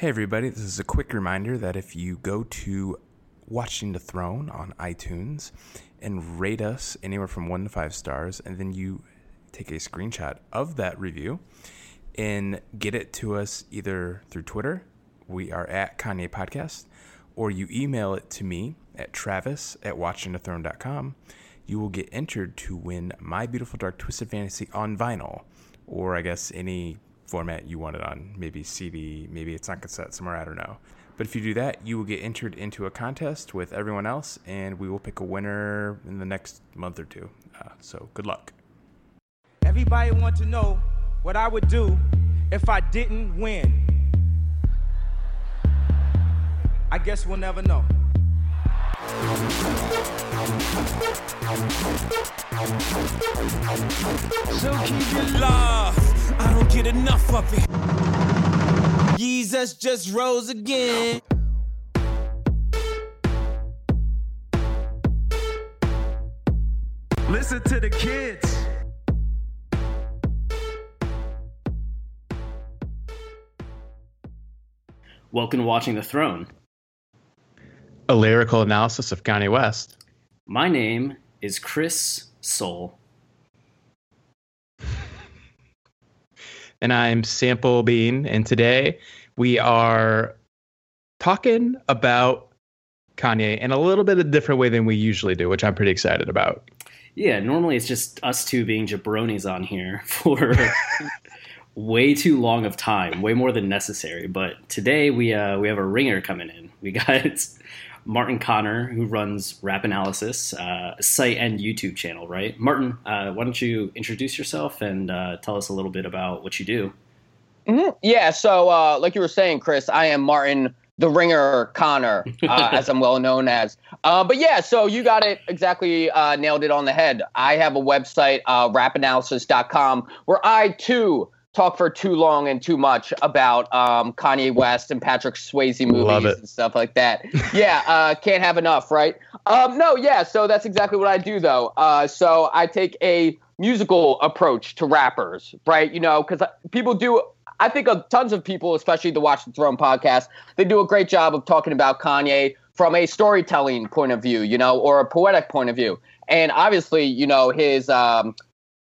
Hey, everybody, this is a quick reminder that if you go to Watching the Throne on iTunes and rate us anywhere from one to five stars, and then you take a screenshot of that review and get it to us either through Twitter, we are at Kanye Podcast, or you email it to me at travis at watchingthethrone.com, you will get entered to win My Beautiful Dark Twisted Fantasy on vinyl, or I guess any format you want it on. Maybe CD, maybe it's on cassette somewhere, I don't know. But if you do that, you will get entered into a contest with everyone else, and we will pick a winner in the next month or two. Uh, so good luck. Everybody want to know what I would do if I didn't win. I guess we'll never know. So keep your love. I don't get enough of it. Jesus just rose again. Listen to the kids. Welcome to Watching the Throne. A lyrical analysis of Kanye West. My name is Chris Soul. And I'm Sample Bean, and today we are talking about Kanye in a little bit of a different way than we usually do, which I'm pretty excited about. Yeah, normally it's just us two being jabronis on here for way too long of time, way more than necessary. But today we uh, we have a ringer coming in. We got Martin Connor, who runs Rap Analysis, uh, site and YouTube channel, right? Martin, uh, why don't you introduce yourself and uh, tell us a little bit about what you do? Mm-hmm. Yeah, so uh, like you were saying, Chris, I am Martin the Ringer Connor, uh, as I'm well known as. Uh, but yeah, so you got it exactly uh, nailed it on the head. I have a website, uh, rapanalysis.com, where I too talk for too long and too much about um, Kanye West and Patrick Swayze movies and stuff like that. yeah, uh, can't have enough, right? Um, no, yeah, so that's exactly what I do, though. Uh, so I take a musical approach to rappers, right? You know, because people do I think of tons of people, especially the Watch the Throne podcast, they do a great job of talking about Kanye from a storytelling point of view, you know, or a poetic point of view. And obviously, you know, his um,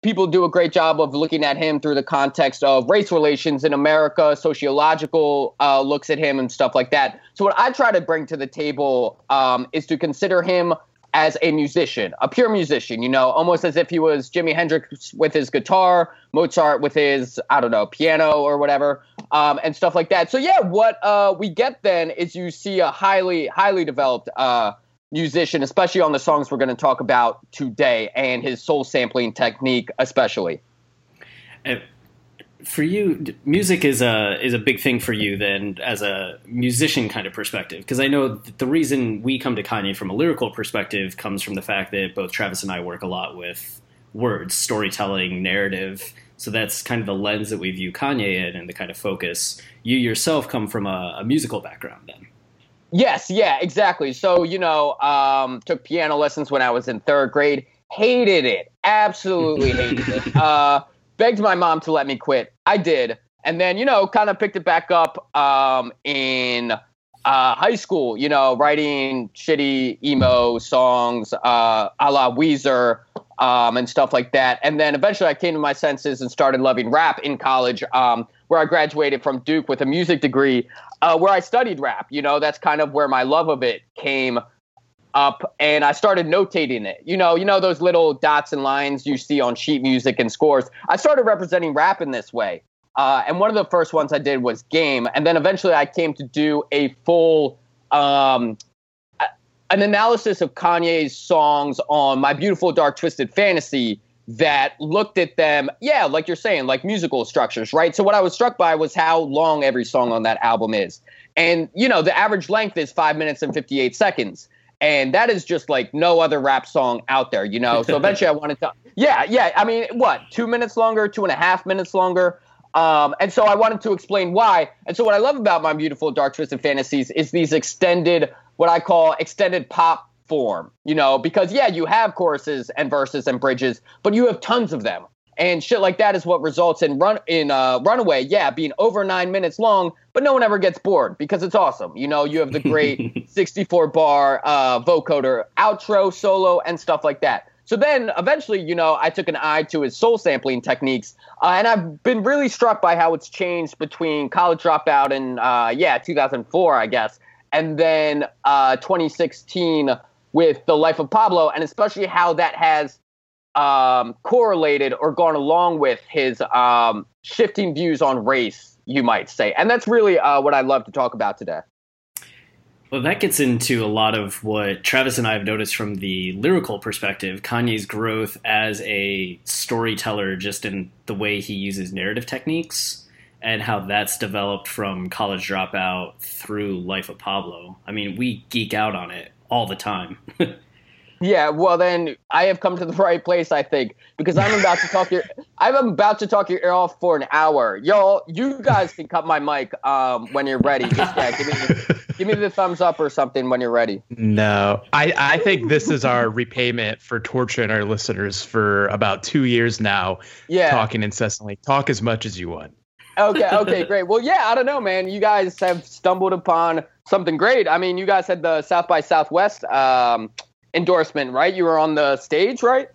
people do a great job of looking at him through the context of race relations in America, sociological uh, looks at him and stuff like that. So what I try to bring to the table um, is to consider him as a musician, a pure musician, you know, almost as if he was Jimi Hendrix with his guitar, Mozart with his, I don't know, piano or whatever, um, and stuff like that. So, yeah, what uh, we get then is you see a highly, highly developed uh, musician, especially on the songs we're going to talk about today, and his soul sampling technique, especially. For you, music is a is a big thing for you then, as a musician kind of perspective. Because I know the reason we come to Kanye from a lyrical perspective comes from the fact that both Travis and I work a lot with words, storytelling, narrative. So that's kind of the lens that we view Kanye in, and the kind of focus. You yourself come from a, a musical background, then. Yes, yeah, exactly. So you know, um, took piano lessons when I was in third grade. Hated it, absolutely hated it. Uh, begged my mom to let me quit. I did. And then, you know, kind of picked it back up um, in uh, high school, you know, writing shitty emo songs uh, a la Weezer um, and stuff like that. And then eventually I came to my senses and started loving rap in college, um, where I graduated from Duke with a music degree, uh, where I studied rap. You know, that's kind of where my love of it came up and I started notating it. You know, you know those little dots and lines you see on sheet music and scores. I started representing rap in this way. Uh, and one of the first ones I did was game, and then eventually I came to do a full um, an analysis of Kanye's songs on My Beautiful Dark Twisted Fantasy that looked at them, yeah, like you're saying, like musical structures, right? So what I was struck by was how long every song on that album is. And, you know, the average length is five minutes and 58 seconds and that is just like no other rap song out there, you know. So eventually, I wanted to, yeah, yeah. I mean, what two minutes longer, two and a half minutes longer, um, and so I wanted to explain why. And so what I love about my beautiful dark twisted fantasies is these extended, what I call extended pop form, you know, because yeah, you have choruses and verses and bridges, but you have tons of them. and shit like that is what results in run in uh, Runaway, yeah, being over nine minutes long, but no one ever gets bored because it's awesome. You know, you have the great 64 bar uh, vocoder outro, solo, and stuff like that. So then eventually, you know, I took an eye to his soul sampling techniques, uh, and I've been really struck by how it's changed between College Dropout and uh, yeah, 2004, I guess, and then uh, 2016 with The Life of Pablo, and especially how that has um, correlated or gone along with his um, shifting views on race, you might say. And that's really uh, what I'd love to talk about today. Well, that gets into a lot of what Travis and I have noticed from the lyrical perspective Kanye's growth as a storyteller, just in the way he uses narrative techniques, and how that's developed from College Dropout through Life of Pablo. I mean, we geek out on it all the time. Yeah, well then I have come to the right place, I think, because I'm about to talk your I'm about to talk your ear off for an hour. Y'all, you guys can cut my mic um, when you're ready. Just yeah, give me the, give me the thumbs up or something when you're ready. No, I I think this is our repayment for torturing our listeners for about two years now. Yeah, talking incessantly. Talk as much as you want. Okay, okay, great. Well, yeah, I don't know, man. You guys have stumbled upon something great. I mean, you guys had the South by Southwest. Um, endorsement, right? You were on the stage, right?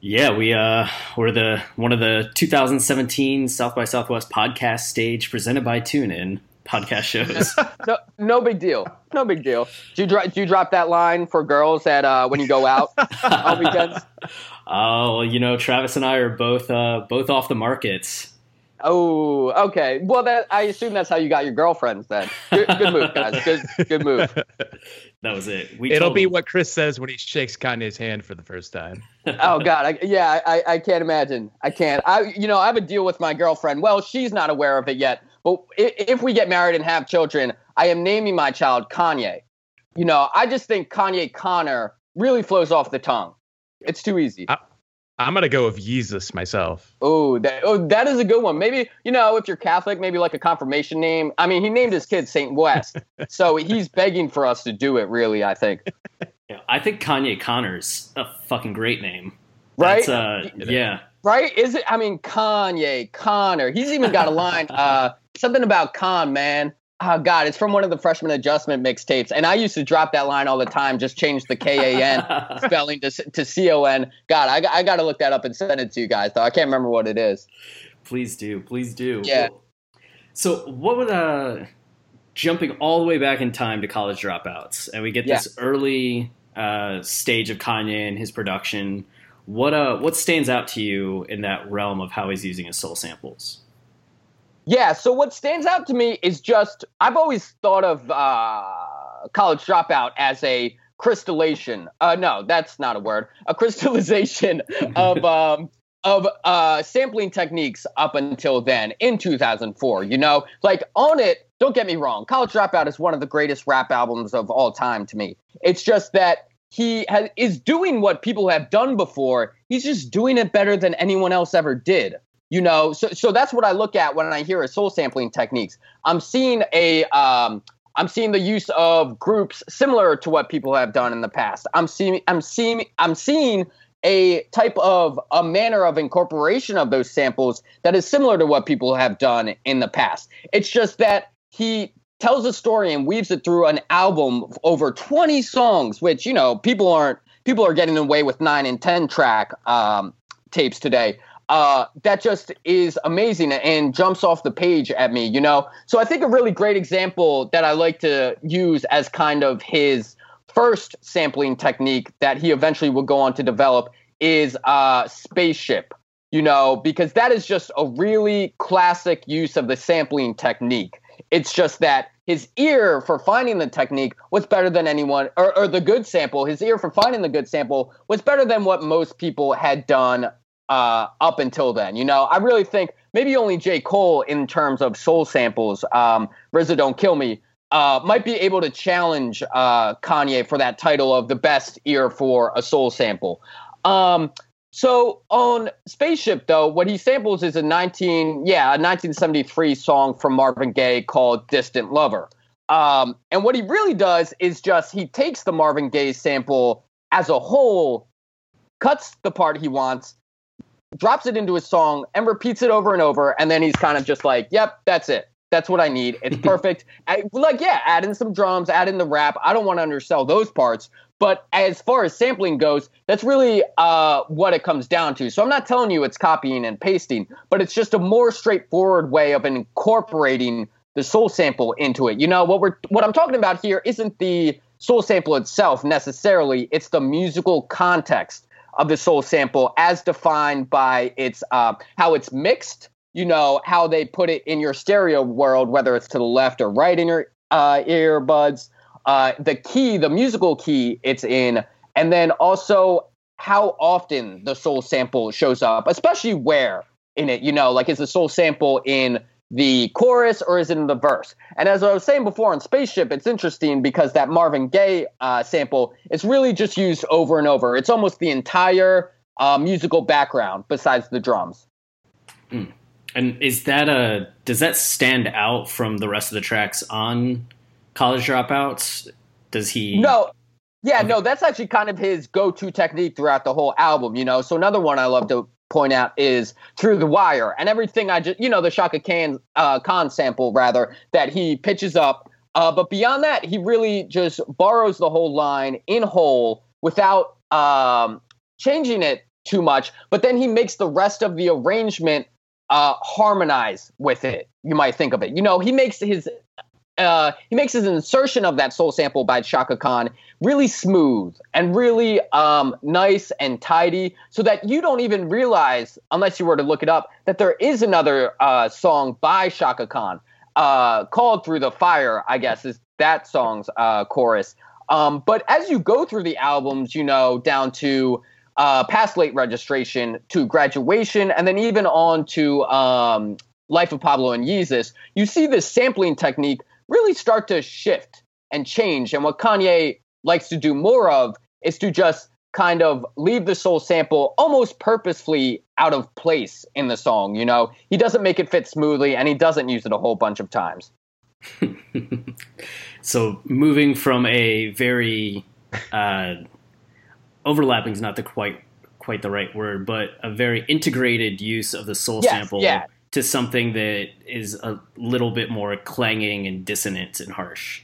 Yeah, we uh were the one of the 2017 South by Southwest podcast stage presented by TuneIn podcast shows. no, no big deal. No big deal. Do you drop do you drop that line for girls at uh when you go out on weekends? Oh, you know, Travis and I are both uh both off the markets. Oh, okay. Well, that I assume that's how you got your girlfriends. Then good, good move, guys. Good, good move. That was it. We It'll be what Chris says when he shakes Kanye's hand for the first time. oh God, I, yeah, I, I can't imagine. I can't. I, you know, I have a deal with my girlfriend. Well, she's not aware of it yet. But if we get married and have children, I am naming my child Kanye. You know, I just think Kanye Connor really flows off the tongue. It's too easy. I, I'm gonna go with Jesus myself. Oh, that oh, that is a good one. Maybe you know, if you're Catholic, maybe like a confirmation name. I mean, he named his kid Saint West, so he's begging for us to do it. Really, I think. Yeah, I think Kanye Connor's a fucking great name. Right? Uh, yeah. Right? Is it? I mean, Kanye Connor. He's even got a line. Uh, something about Con man oh god, it's from one of the freshman adjustment mixtapes, and I used to drop that line all the time. Just change the K A N spelling to to C O N. God, I, I got to look that up and send it to you guys. Though I can't remember what it is. Please do, please do. Yeah. So what would uh jumping all the way back in time to college dropouts, and we get Yeah. this early uh, stage of Kanye and his production. What uh what stands out to you in that realm of how he's using his soul samples? Yeah. So what stands out to me is just I've always thought of uh, college dropout as a crystallization. Uh, no, that's not a word. A crystallization of um, of uh, sampling techniques up until then in 2004. You know, like on it. Don't get me wrong. College Dropout is one of the greatest rap albums of all time to me. It's just that he has, is doing what people have done before. He's just doing it better than anyone else ever did you know so so that's what i look at when i hear a soul sampling techniques. I'm seeing a um i'm seeing the use of groups similar to what people have done in the past. I'm seeing i'm seeing i'm seeing a type of a manner of incorporation of those samples that is similar to what people have done in the past. It's just that he tells a story and weaves it through an album of over 20 songs which you know people aren't people are getting away with 9 and 10 track um tapes today uh, that just is amazing and jumps off the page at me, you know? So I think a really great example that I like to use as kind of his first sampling technique that he eventually will go on to develop is uh, Spaceship, you know, because that is just a really classic use of the sampling technique. It's just that his ear for finding the technique was better than anyone, or, or the good sample, his ear for finding the good sample was better than what most people had done uh, up until then. You know, I really think maybe only J. Cole, in terms of soul samples, um, RZA Don't Kill Me, uh, might be able to challenge uh, Kanye for that title of the best ear for a soul sample. Um, so on Spaceship, though, what he samples is a 19, yeah, a 1973 song from Marvin Gaye called "Distant Lover." Um, and what he really does is just he takes the Marvin Gaye sample as a whole, cuts the part he wants, drops it into his song and repeats it over and over, and then he's kind of just like, "Yep, that's it. That's what I need. It's perfect." I, like, yeah, add in some drums, add in the rap. I don't want to undersell those parts, but as far as sampling goes, that's really uh, what it comes down to. So I'm not telling you it's copying and pasting, but it's just a more straightforward way of incorporating the soul sample into it. You know what we're what I'm talking about here isn't the soul sample itself necessarily; it's the musical context of the soul sample as defined by its uh, how it's mixed. You know how they put it in your stereo world, whether it's to the left or right in your uh, earbuds. Uh, the key, the musical key it's in, and then also how often the soul sample shows up, especially where in it. You know, like is the soul sample in the chorus or is it in the verse? And as I was saying before on Spaceship, it's interesting because that Marvin Gaye uh, sample is really just used over and over. It's almost the entire uh, musical background besides the drums. Mm. And is that a does that stand out from the rest of the tracks on College Dropouts? Does he? No. Yeah, okay. no, that's actually kind of his go-to technique throughout the whole album, you know. So another one I love to point out is through the wire and everything I just you know the Chaka Khan uh, Khan sample rather that he pitches up. Uh, but beyond that, he really just borrows the whole line in whole without um, changing it too much. But then he makes the rest of the arrangement uh, harmonize with it. You might think of it. You know, he makes his uh, he makes his insertion of that soul sample by Chaka Khan really smooth and really um, nice and tidy, so that you don't even realize, unless you were to look it up, that there is another uh, song by Chaka Khan uh, called "Through the Fire." I guess is that song's uh, chorus. Um, but as you go through the albums, you know, down to uh, past late registration to graduation, and then even on to um, Life of Pablo and Yeezus, you see this sampling technique really start to shift and change. And what Kanye likes to do more of is to just kind of leave the soul sample almost purposefully out of place in the song. You know, he doesn't make it fit smoothly and he doesn't use it a whole bunch of times. so moving from a very uh, overlapping is not the quite quite the right word, but a very integrated use of the soul yes, sample yeah to something that is a little bit more clanging and dissonant and harsh.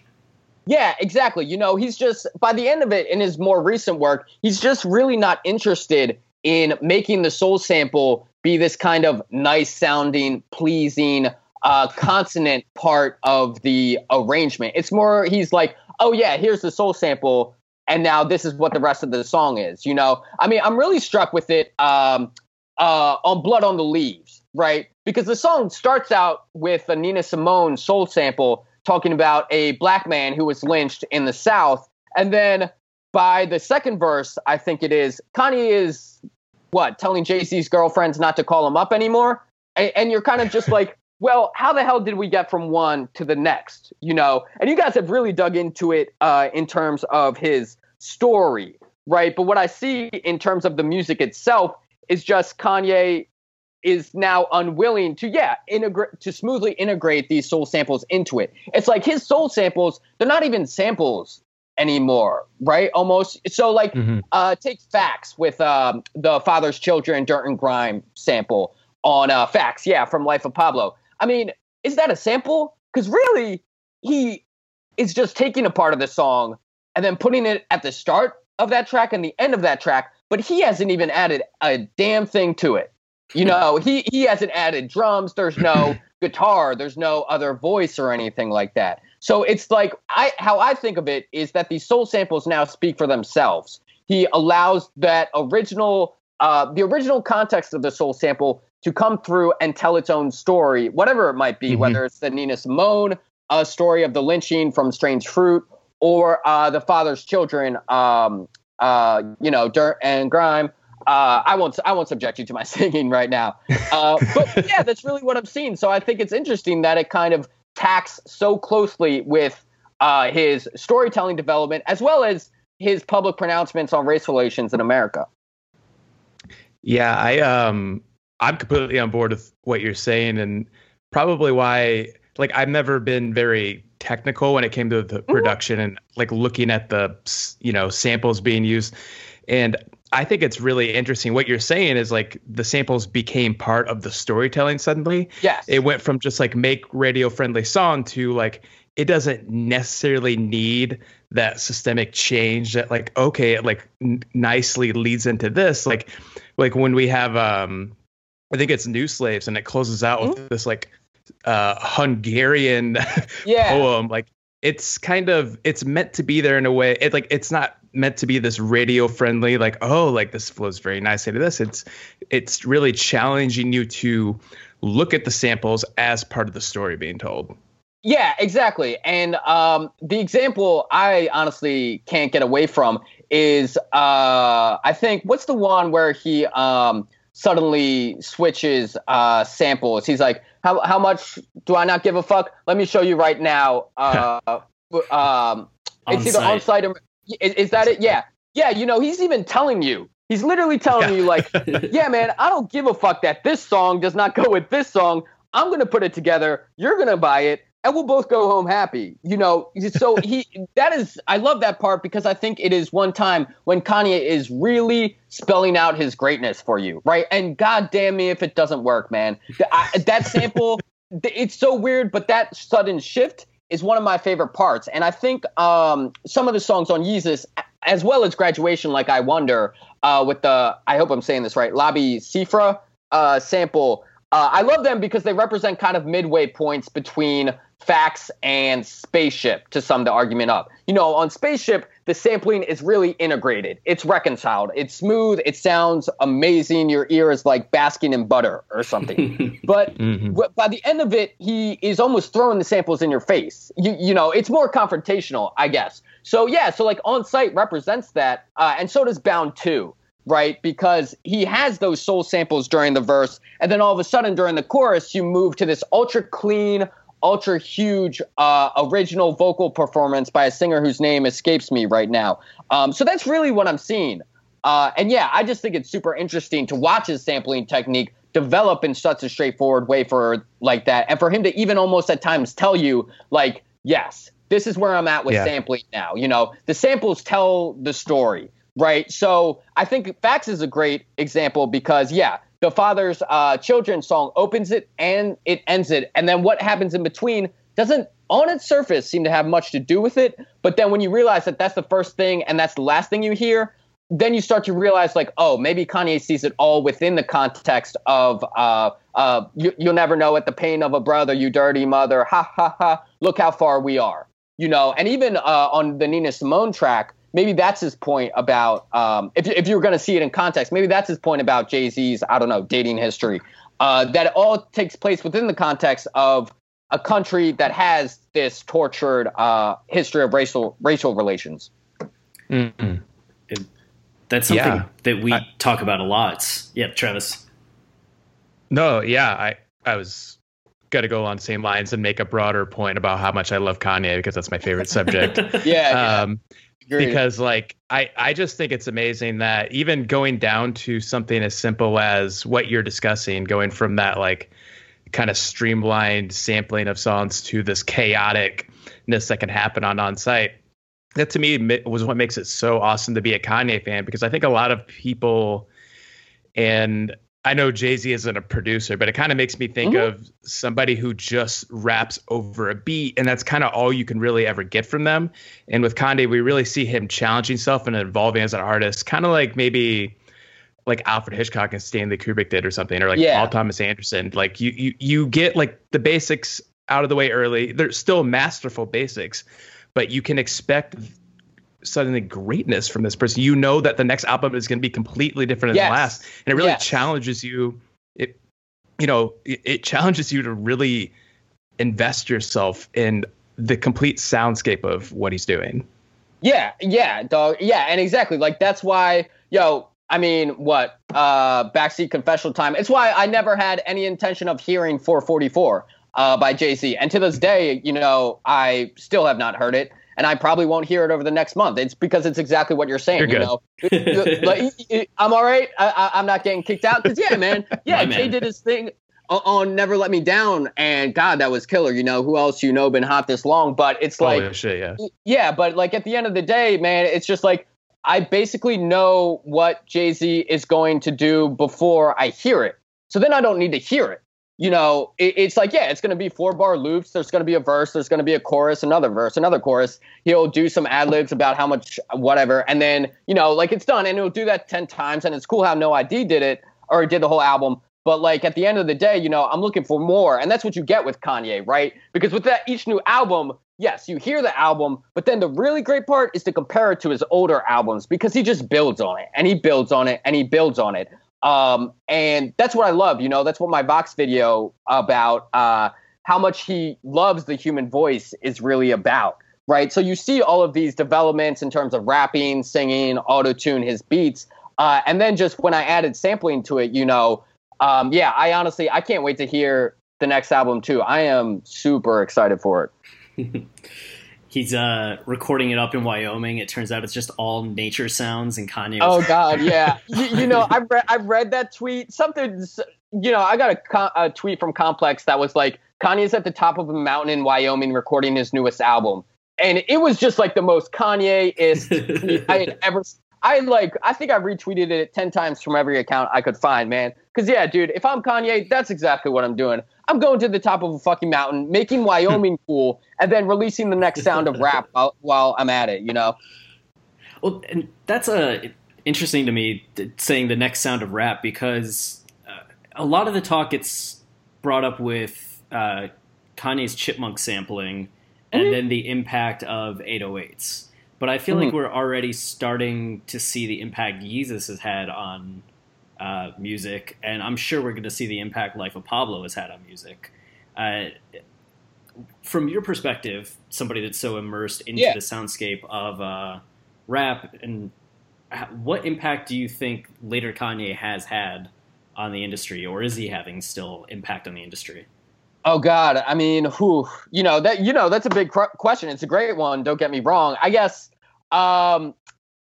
Yeah, exactly. You know, he's just by the end of it in his more recent work, he's just really not interested in making the soul sample be this kind of nice sounding, pleasing, uh, consonant part of the arrangement. It's more he's like, oh yeah, here's the soul sample, and now this is what the rest of the song is. You know, I mean, I'm really struck with it um, uh, on Blood on the Leaves, right? because the song starts out with a Nina Simone soul sample talking about a black man who was lynched in the South. And then by the second verse, I think it is, Kanye is what, telling Jay Z's girlfriends not to call him up anymore? And, and you're kind of just like, well, how the hell did we get from one to the next? You know, and you guys have really dug into it uh, in terms of his story, right? But what I see in terms of the music itself is just Kanye is now unwilling to yeah integrate to smoothly integrate these soul samples into it. It's like his soul samples they're not even samples anymore right? Almost. So like mm-hmm. uh take facts with um the father's children dirt and grime sample on uh facts yeah from life of pablo. I mean is that a sample? Because really he is just taking a part of the song and then putting it at the start of that track and the end of that track but he hasn't even added a damn thing to it you know, he he hasn't added drums. There's no guitar. There's no other voice or anything like that. So it's like I how I think of it is that these soul samples now speak for themselves. He allows that original uh, the original context of the soul sample to come through and tell its own story, whatever it might be, mm-hmm. whether it's the Nina Simone uh, story of the lynching from Strange Fruit or uh, the father's children, um, uh, you know, dirt and grime, uh, I won't I won't subject you to my singing right now. Uh, but yeah, that's really what I'm seeing. So I think it's interesting that it kind of tacks so closely with uh, his storytelling development as well as his public pronouncements on race relations in America. Yeah, I um I'm completely on board with what you're saying and probably why like I've never been very technical when it came to the mm-hmm. production mm-hmm. and like looking at the you know samples being used and I think it's really interesting. What you're saying is like the samples became part of the storytelling suddenly. Yes. It went from just like make radio friendly song to like it doesn't necessarily need that systemic change that like okay it like n- nicely leads into this like like when we have um I think it's New Slaves and it closes out with this like uh Hungarian Yeah. poem like it's kind of it's meant to be there in a way it like it's not meant to be this radio friendly like oh like this flows very nicely to this it's it's really challenging you to look at the samples as part of the story being told Yeah, exactly. And um, the example I honestly can't get away from is uh, I think what's the one where he um, suddenly switches uh, samples? He's like, how how much do I not give a fuck? Let me show you right now. Uh, um, it's either on On-site. site or is, is that it? Yeah, yeah. You know, he's even telling you. He's literally telling Yeah. you like, yeah, man, I don't give a fuck that this song does not go with this song. I'm gonna put it together. You're gonna buy it, and we'll both go home happy. You know, so he that is I love that part because I think it is one time when Kanye is really spelling out his greatness for you, right? And god damn me if it doesn't work, man. I, that sample, it's so weird, but that sudden shift is one of my favorite parts. And I think um, some of the songs on Yeezus, as well as Graduation, like I Wonder, uh, with the I hope I'm saying this right, Labi Siffre uh, sample. Uh, I love them because they represent kind of midway points between facts and spaceship to sum the argument up. You know, on spaceship, the sampling is really integrated. It's reconciled. It's smooth. It sounds amazing. Your ear is like basking in butter or something. but Mhm. by the end of it, he is almost throwing the samples in your face. You, you know, it's more confrontational, I guess. So yeah, so like On Sight represents that, uh, and so does Bound Two right? Because he has those soul samples during the verse, and then all of a sudden during the chorus, you move to this ultra clean, ultra huge uh, original vocal performance by a singer whose name escapes me right now. Um, so that's really what I'm seeing. Uh, and yeah, I just think it's super interesting to watch his sampling technique develop in such a straightforward way for like that, and for him to even almost at times tell you like, yes, this is where I'm at with Yeah. sampling now. You know, the samples tell the story right? So I think Facts is a great example because, yeah, the father's uh, song opens it and it ends it. And then what happens in between doesn't, on its surface, seem to have much to do with it. But then when you realize that that's the first thing and that's the last thing you hear, then you start to realize, like, oh, maybe Kanye sees it all within the context of, uh, uh, you, you'll never know it, the pain of a brother, you dirty mother, ha ha ha, look how far we are, you know. And even uh, on the Nina Simone track, maybe that's his point about um, if, if you were going to see it in context maybe that's his point about jay-z's i don't know dating history uh, that it all takes place within the context of a country that has this tortured uh, history of racial racial relations Mm-mm. That's something Yeah. that we I- talk about a lot. Yeah, Travis. No, yeah, I I was gonna go on the same lines and make a broader point about how much I love Kanye because that's my favorite subject. yeah, yeah um, because like I I just think it's amazing that even going down to something as simple as what you're discussing, going from that like kind of streamlined sampling of songs to this chaoticness that can happen on On Sight. That to me was what makes it so awesome to be a Kanye fan because I think a lot of people and I know Jay Z isn't a producer, but it kind of makes me think Mhm. of somebody who just raps over a beat, and that's kind of all you can really ever get from them. And with Kanye, we really see him challenging himself and evolving as an artist, kind of like maybe like Alfred Hitchcock and Stanley Kubrick did, or something, or like Yeah. Paul Thomas Anderson. Like you, you, you get like the basics out of the way early. They're still masterful basics, but you can expect suddenly greatness from this person. You know that the next album is going to be completely different than Yes. the last, and it really Yes. challenges you. It, you know, it, it challenges you to really invest yourself in the complete soundscape of what he's doing. Yeah, yeah, dog. Yeah, and exactly. Like that's why, yo, I mean, what? Uh backseat confessional time. It's why I never had any intention of hearing 444 uh by Jay-Z. And to this day, you know, I still have not heard it. And I probably won't hear it over the next month. It's because it's exactly what you're saying. You're You good. know, like, I'm all right. I, I, I'm not getting kicked out. Cause yeah, man. Yeah, My Jay man. did his thing on, on Never Let Me Down, and God, that was killer. You know, who else you know been hot this long? But it's like, Holy shit, yeah. yeah, but like at the end of the day, man, it's just like I basically know what Jay Z is going to do before I hear it. So then I don't need to hear it. You know, it, it's like, yeah, it's going to be four bar loops. There's going to be a verse. There's going to be a chorus, another verse, another chorus. He'll do some ad libs about how much, whatever. And then, you know, like it's done. And he'll do that 10 times. And it's cool how No ID did it or did the whole album. But like at the end of the day, you know, I'm looking for more. And that's what you get with Kanye, right? Because with that, each new album, yes, you hear the album, but then the really great part is to compare it to his older albums because he just builds on it and he builds on it and he builds on it. Um, and that's what I love. You know, that's what my Vox video about uh, how much he loves the human voice is really about. Right. So you see all of these developments in terms of rapping, singing, auto tune his beats. Uh, and then just when I added sampling to it, you know, um, yeah, I honestly I can't wait to hear the next album too. I am super excited for it. He's uh, recording it up in Wyoming. It turns out it's just all nature sounds, and Kanye. Oh God, yeah. you, you, know, I read I read that tweet. Something, you know, I got a, a tweet from Complex that was like Kanye's at the top of a mountain in Wyoming recording his newest album, and it was just like the most Kanye-ist I had ever. I like. I think I retweeted it ten times from every account I could find, man. Because yeah, dude, if I'm Kanye, that's exactly what I'm doing. I'm going to the top of a fucking mountain, making Wyoming cool, and then releasing the next sound of rap while, while I'm at it. You know. Well, and that's a uh, interesting to me saying the next sound of rap because uh, a lot of the talk gets brought up with uh, Kanye's chipmunk sampling and mm-hmm. then the impact of 808s. But I feel mm-hmm. like we're already starting to see the impact Yeezus has had on uh, music, and I'm sure we're going to see the impact Life of Pablo has had on music. Uh, from your perspective, somebody that's so immersed into yeah. the soundscape of uh, rap, and what impact do you think later Kanye has had on the industry, or is he having still impact on the industry? Oh God, I mean, you know that you know that's a big question. It's a great one. Don't get me wrong. I guess um,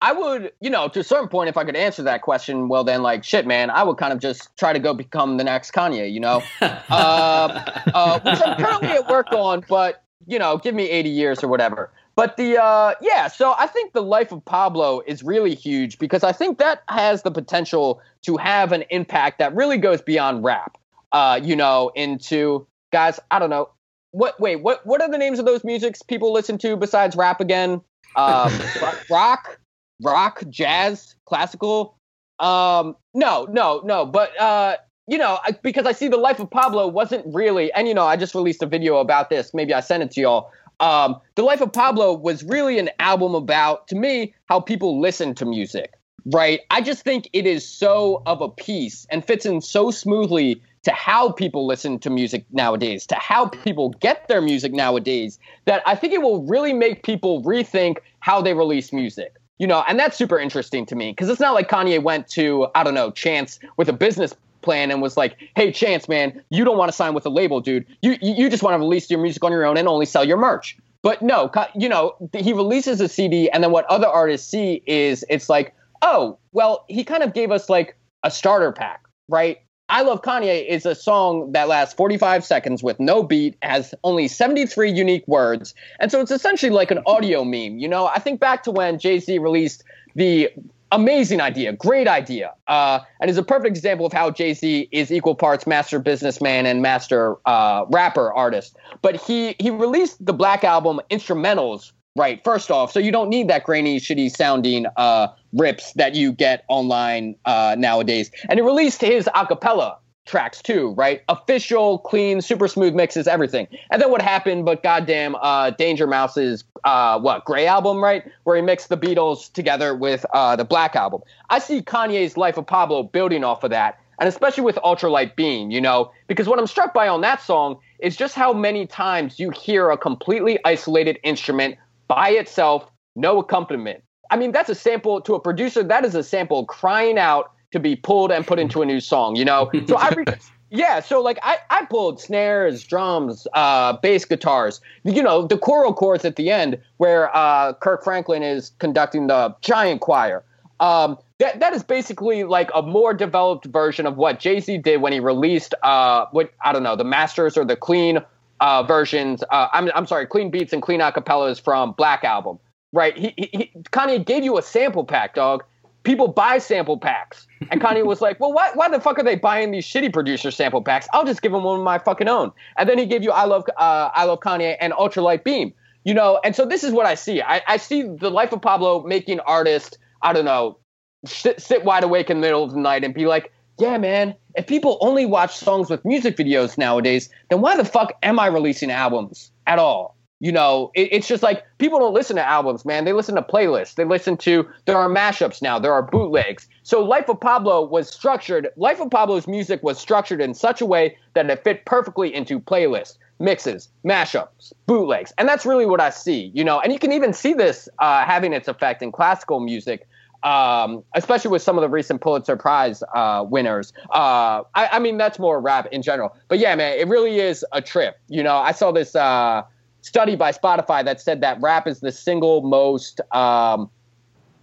I would, you know, to a certain point, if I could answer that question, well, then, like, shit, man, I would kind of just try to go become the next Kanye, you know, uh, uh, which I'm currently at work on, but you know, give me 80 years or whatever. But the, uh, yeah, so I think the life of Pablo is really huge because I think that has the potential to have an impact that really goes beyond rap, uh, you know, into guys. I don't know what. Wait, what? What are the names of those musics people listen to besides rap again? Um, rock rock, jazz, classical. Um, no, no, no. But uh, you know, I, because I see the life of Pablo wasn't really, and you know, I just released a video about this. Maybe I sent it to y'all. Um, the life of Pablo was really an album about, to me, how people listen to music. Right? I just think it is so of a piece and fits in so smoothly to how people listen to music nowadays, to how people get their music nowadays, that I think it will really make people rethink how they release music you know, and that's super interesting to me because it's not like Kanye went to, I don't know, Chance with a business plan and was like, "Hey, Chance, man, you don't want to sign with a label, dude. You you just want to release your music on your own and only sell your merch." But no, you know, he releases a CD, and then what other artists see is it's like, "Oh, well, he kind of gave us like a starter pack, right? I Love Kanye is a song that lasts 45 seconds with no beat, has only 73 unique words. And so it's essentially like an audio meme. You know, I think back to when Jay Z released the amazing idea, great idea, uh, and is a perfect example of how Jay Z is equal parts master businessman and master uh, rapper artist. But he he released the Black Album instrumentals right first off, so you don't need that grainy, shitty sounding uh, rips that you get online uh, nowadays. And he released his acapella tracks too, right? Official, clean, super smooth mixes, everything. And then what happened? But goddamn, uh, Danger Mouse's uh, what Gray album, right, where he mixed the Beatles together with uh, the Black album. I see Kanye's Life of Pablo building off of that, and especially with Ultralight Beam, you know, because what I'm struck by on that song is just how many times you hear a completely isolated instrument by itself, no accompaniment. I mean, that's a sample to a producer. That is a sample crying out to be pulled and put into a new song. You know, so I. Re- yeah, so like I, I pulled snares, drums, uh, bass guitars, you know, the choral chords at the end where uh, Kirk Franklin is conducting the giant choir. Um, that that is basically like a more developed version of what Jay Z did when he released uh, what I don't know, the masters or the clean uh, versions. Uh, I'm I'm sorry, clean beats and clean acapellas from Black Album. Right? He, he, he Kanye gave you a sample pack, dog. People buy sample packs, and Kanye was like, "Well, why, why the fuck are they buying these shitty producer sample packs? I'll just give them one of my fucking own." And then he gave you "I love uh, I love Kanye" and "Ultralight Beam." You know, and so this is what I see. I, I see the life of Pablo making artists. I don't know, sit, sit wide awake in the middle of the night and be like, "Yeah, man, if people only watch songs with music videos nowadays, then why the fuck am I releasing albums at all? You know, it, it's just like people don't listen to albums, man. They listen to playlists. They listen to, there are mashups now, there are bootlegs. So Life of Pablo was structured, Life of Pablo's music was structured in such a way that it fit perfectly into playlists, mixes, mashups, bootlegs. And that's really what I see, you know, and you can even see this uh, having its effect in classical music um, especially with some of the recent Pulitzer Prize uh, winners. Uh, I, I, mean, that's more rap in general. But yeah, man, it really is a trip. You know, I saw this uh, study by Spotify that said that rap is the single most um,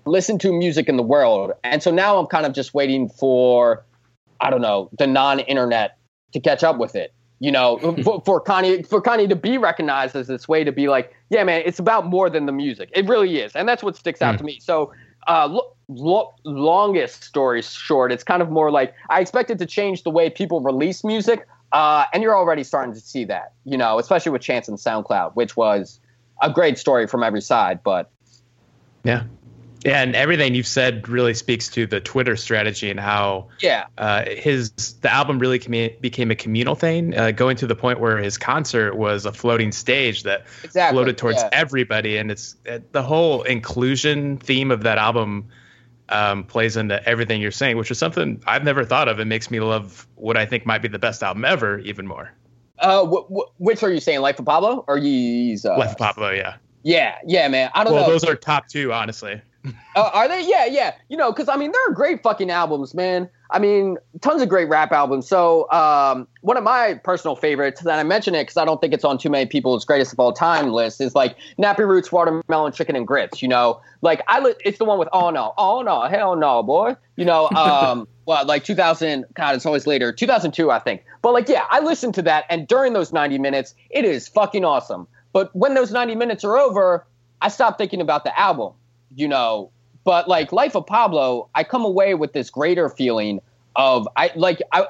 listened to music in the world. And so now I'm kind of just waiting for, I don't know, the non-internet to catch up with it. You know, for, for Kanye for Kanye to be recognized as this way to be like, yeah, man, it's about more than the music. It really is, and that's what sticks out mm. to me. So uh, lo- lo- longest story short, it's kind of more like I expected to change the way people release music, uh, and you're already starting to see that, you know, especially with Chance and SoundCloud, which was a great story from every side. But yeah, yeah, and everything you've said really speaks to the Twitter strategy and how yeah uh, his the album really became a communal thing, uh, going to the point where his concert was a floating stage that exactly, floated towards yeah. everybody, and it's uh, the whole inclusion theme of that album um, plays into everything you're saying, which is something I've never thought of. It makes me love what I think might be the best album ever even more. Uh, wh- wh- which are you saying, Life of Pablo or Yeez? Uh, Life of Pablo, yeah. Yeah, yeah, man. I don't well, know. those are top two, honestly. uh, are they? Yeah, yeah. You know, because I mean, they're great fucking albums, man. I mean, tons of great rap albums. So, um, one of my personal favorites, and I mention it because I don't think it's on too many people's greatest of all time list, is like Nappy Roots, Watermelon Chicken, and Grits. You know, like I, li- it's the one with Oh no, Oh no, hell no, boy. You know, um, well, like 2000. God, it's always later. 2002, I think. But like, yeah, I listened to that, and during those 90 minutes, it is fucking awesome. But when those 90 minutes are over, I stop thinking about the album you know, but like Life of Pablo, I come away with this greater feeling of I like I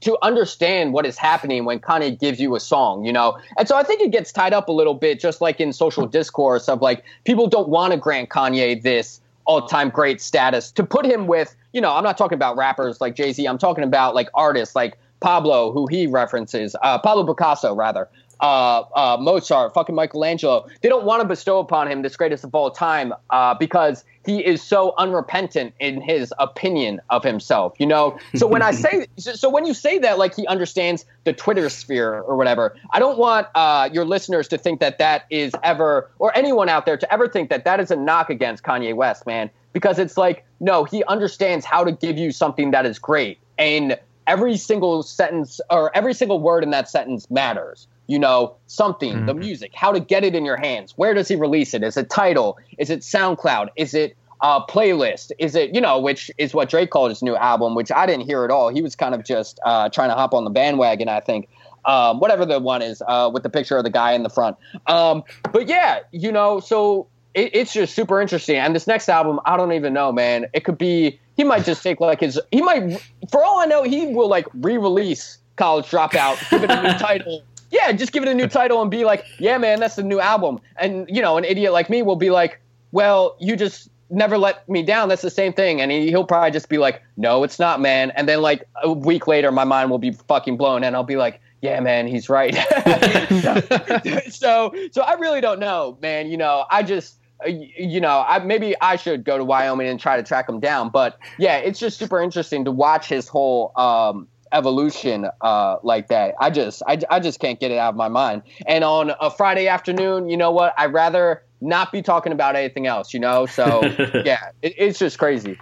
to understand what is happening when Kanye gives you a song, you know? And so I think it gets tied up a little bit, just like in social discourse of like people don't want to grant Kanye this all time great status to put him with, you know, I'm not talking about rappers like Jay Z, I'm talking about like artists like Pablo, who he references, uh, Pablo Picasso, rather, uh, uh, Mozart, fucking Michelangelo. They don't want to bestow upon him this greatest of all time uh, because he is so unrepentant in his opinion of himself. You know. So when I say, so when you say that, like he understands the Twitter sphere or whatever, I don't want uh, your listeners to think that that is ever, or anyone out there to ever think that that is a knock against Kanye West, man. Because it's like, no, he understands how to give you something that is great and every single sentence or every single word in that sentence matters you know, something, mm-hmm. the music, how to get it in your hands. Where does he release it? Is it Tidal? Is it SoundCloud? Is it a playlist? Is it, you know, which is what Drake called his new album, which I didn't hear at all. He was kind of just uh, trying to hop on the bandwagon, I think. Um, whatever the one is uh, with the picture of the guy in the front. Um, but yeah, you know, so it, it's just super interesting. And this next album, I don't even know, man. It could be, he might just take like his, he might, for all I know, he will like re release College Dropout, give it a new title yeah, just give it a new title and be like, yeah, man, that's the new album. And you know, an idiot like me will be like, well, you just never let me down. That's the same thing. And he, he'll probably just be like, no, it's not, man. And then like a week later, my mind will be fucking blown, and I'll be like, yeah, man, he's right. so, so I really don't know, man. You know, I just uh, you know, I, maybe I should go to Wyoming and try to track him down. But yeah, it's just super interesting to watch his whole um, evolution uh, like that. I just I, I just can't get it out of my mind. And on a Friday afternoon, you know what? I'd rather not be talking about anything else. You know, so yeah, it, it's just crazy.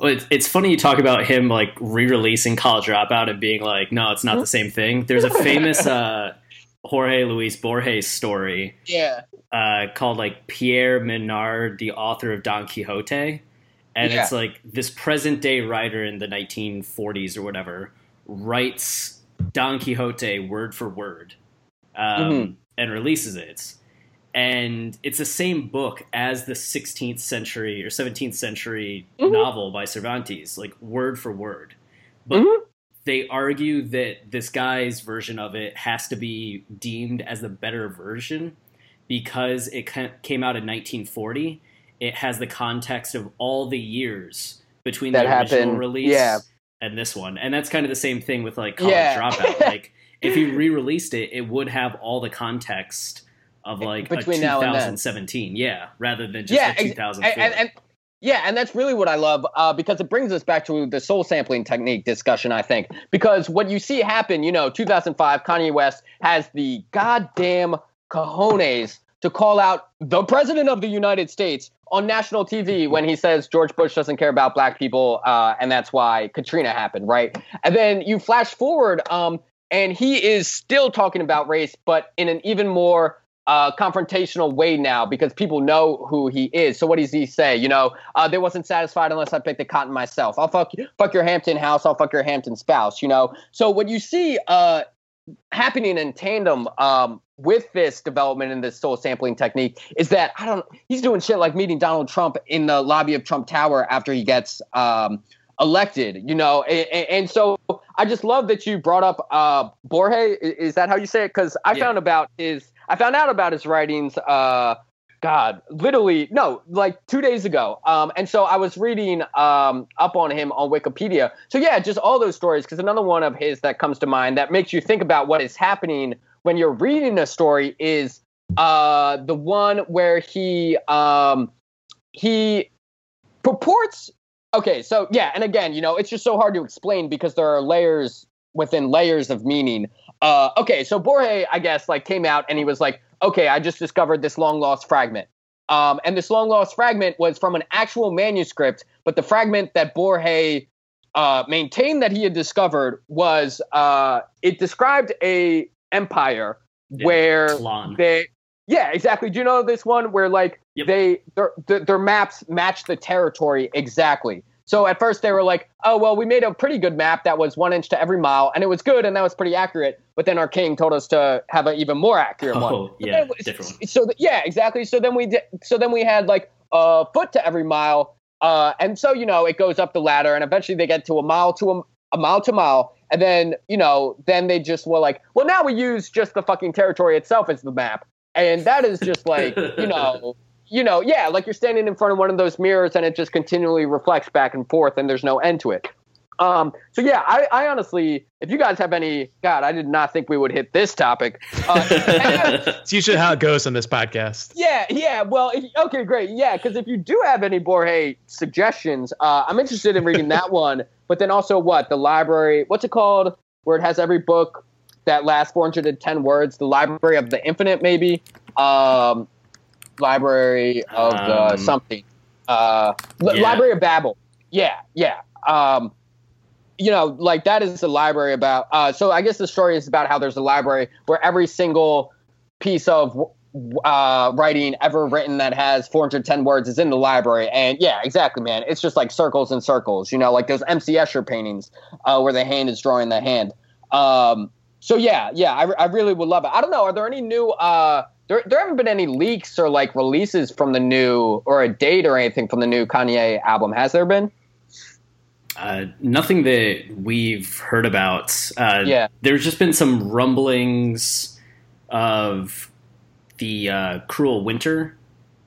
Well, it's, it's funny you talk about him like re-releasing College Dropout and being like, no, it's not the same thing. There's a famous uh, Jorge Luis Borges story, yeah, uh, called like Pierre Menard, the author of Don Quixote, and yeah. it's like this present day writer in the 1940s or whatever writes Don Quixote word for word um, mm-hmm. and releases it. and it's the same book as the 16th century or 17th century Mhm. novel by Cervantes, like word for word. But Mhm. they argue that this guy's version of it has to be deemed as the better version because it came out in 1940. It has the context of all the years between That the original happened, release yeah. And this one, and that's kind of the same thing with like College Yeah. Dropout. like if you re-released it, it would have all the context of like Between a now 2017, yeah, rather than just yeah, the ex- 2004. and, and, and yeah, and that's really what I love uh, because it brings us back to the soul sampling technique discussion. I think because what you see happen, you know, 2005, Kanye West has the goddamn cojones to call out the president of the United States on national TV when he says George Bush doesn't care about black people, uh, and that's why Katrina happened, right? And then you flash forward, um, and he is still talking about race, but in an even more uh, confrontational way now because people know who he is. So what does he say? You know, uh, they wasn't satisfied unless I picked the cotton myself. I'll fuck fuck your Hampton house. I'll fuck your Hampton spouse. You know. So what you see uh, happening in tandem um, with this development in this soul sampling technique is that I don't. He's doing shit like meeting Donald Trump in the lobby of Trump Tower after he gets. Um, elected you know and, and so i just love that you brought up uh borge is that how you say it because i Yeah. found about his i found out about his writings uh god literally no like two days ago. Um and so i was reading um up on him on wikipedia. So yeah just all those stories because another one of his that comes to mind that makes you think about what is happening when you're reading a story is uh the one where he um he purports okay so yeah and again you know it's just so hard to explain because there are layers within layers of meaning. Uh okay so borge i guess like came out and he was like okay i just discovered this long lost fragment. Um and this long lost fragment was from an actual manuscript but the fragment that borge uh maintained that he had discovered was uh it described a empire Yeah, where they yeah exactly. Do you know this one? Where like Yep. they their, their their maps match the territory exactly so at first they were like oh well we made a pretty good map that was one inch to every mile and it was good and that was pretty accurate. But then our king told us to have an even more accurate one. Oh, But yeah, then- different one. so th- yeah exactly. So then we did so then we had like a foot to every mile uh and so you know it goes up the ladder and eventually they get to a mile to a, a mile to mile and then you know then they just were like well now we use just the fucking territory itself as the map. And that is just like you know you know yeah like you're standing in front of one of those mirrors and it just continually reflects back and forth and there's no end to it um so yeah i i honestly if you guys have any god i did not think we would hit this topic uh, It's usually how it goes on this podcast. yeah, yeah. Well, if, okay, great. Yeah, because if you do have any Borge suggestions, uh, I'm interested in reading that one. But then also, what the library? What's it called? Where it has every book that lasts 410 words. The Library of the Infinite, maybe. Um, library of the Um, something. Uh, yeah. Library of Babel. Yeah, yeah. Um, you know, like that is a library about. Uh, so I guess the story is about how there's a library where every single piece of uh, writing ever written that has 410 words is in the library. And yeah, exactly, man. It's just like circles and circles, you know, like those MC Escher paintings uh, where the hand is drawing the hand. Um, so yeah, yeah, I, I really would love it. I don't know. Are there any new? Uh, there, there haven't been any leaks or like releases from the new or a date or anything from the new Kanye album. Has there been? Uh, nothing that we've heard about. Uh, Yeah. There's just been some rumblings of the uh, cruel winter,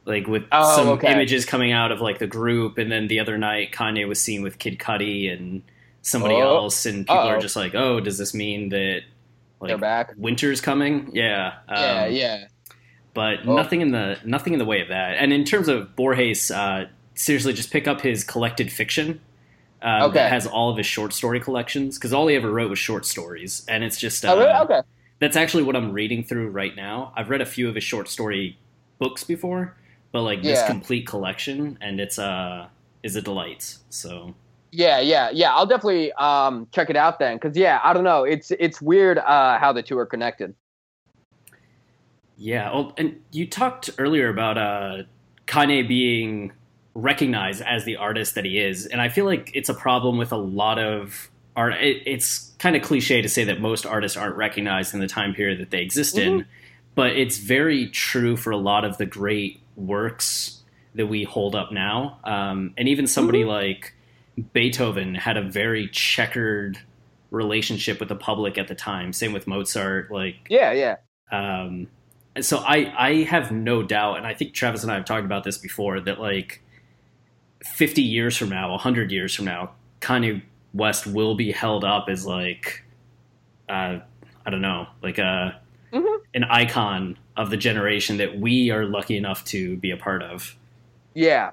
like with Oh, some okay. images coming out of like the group, and then the other night Kanye was seen with Kid Cudi and somebody Oh. else, and people Uh-oh. are just like, "Oh, does this mean that like winter's coming?" Yeah. yeah, Um, yeah. But Oh. nothing in the nothing in the way of that. And in terms of Borges, uh, seriously, just pick up his collected fiction. Um, Okay. That has all of his short story collections because all he ever wrote was short stories, and it's just uh, oh, really? Okay. that's actually what I'm reading through right now. I've read a few of his short story books before, but like this complete collection, and it's uh is a delight. So Yeah, yeah, yeah. I'll definitely um, check it out then, because yeah, I don't know. It's it's weird uh, how the two are connected. Yeah, well, and you talked earlier about uh, Kanye being recognized as the artist that he is, and I feel like it's a problem with a lot of art. It, it's kind of cliche to say that most artists aren't recognized in the time period that they exist in, but it's very true for a lot of the great works that we hold up now. Um, and even somebody Mm-hmm. like Beethoven had a very checkered relationship with the public at the time. Same with Mozart. Like, Yeah, yeah. um, so I, I have no doubt, and I think Travis and I have talked about this before, that like 50 years from now, 100 years from now, Kanye West will be held up as like, uh, I don't know, like a, Mhm. an icon of the generation that we are lucky enough to be a part of. Yeah.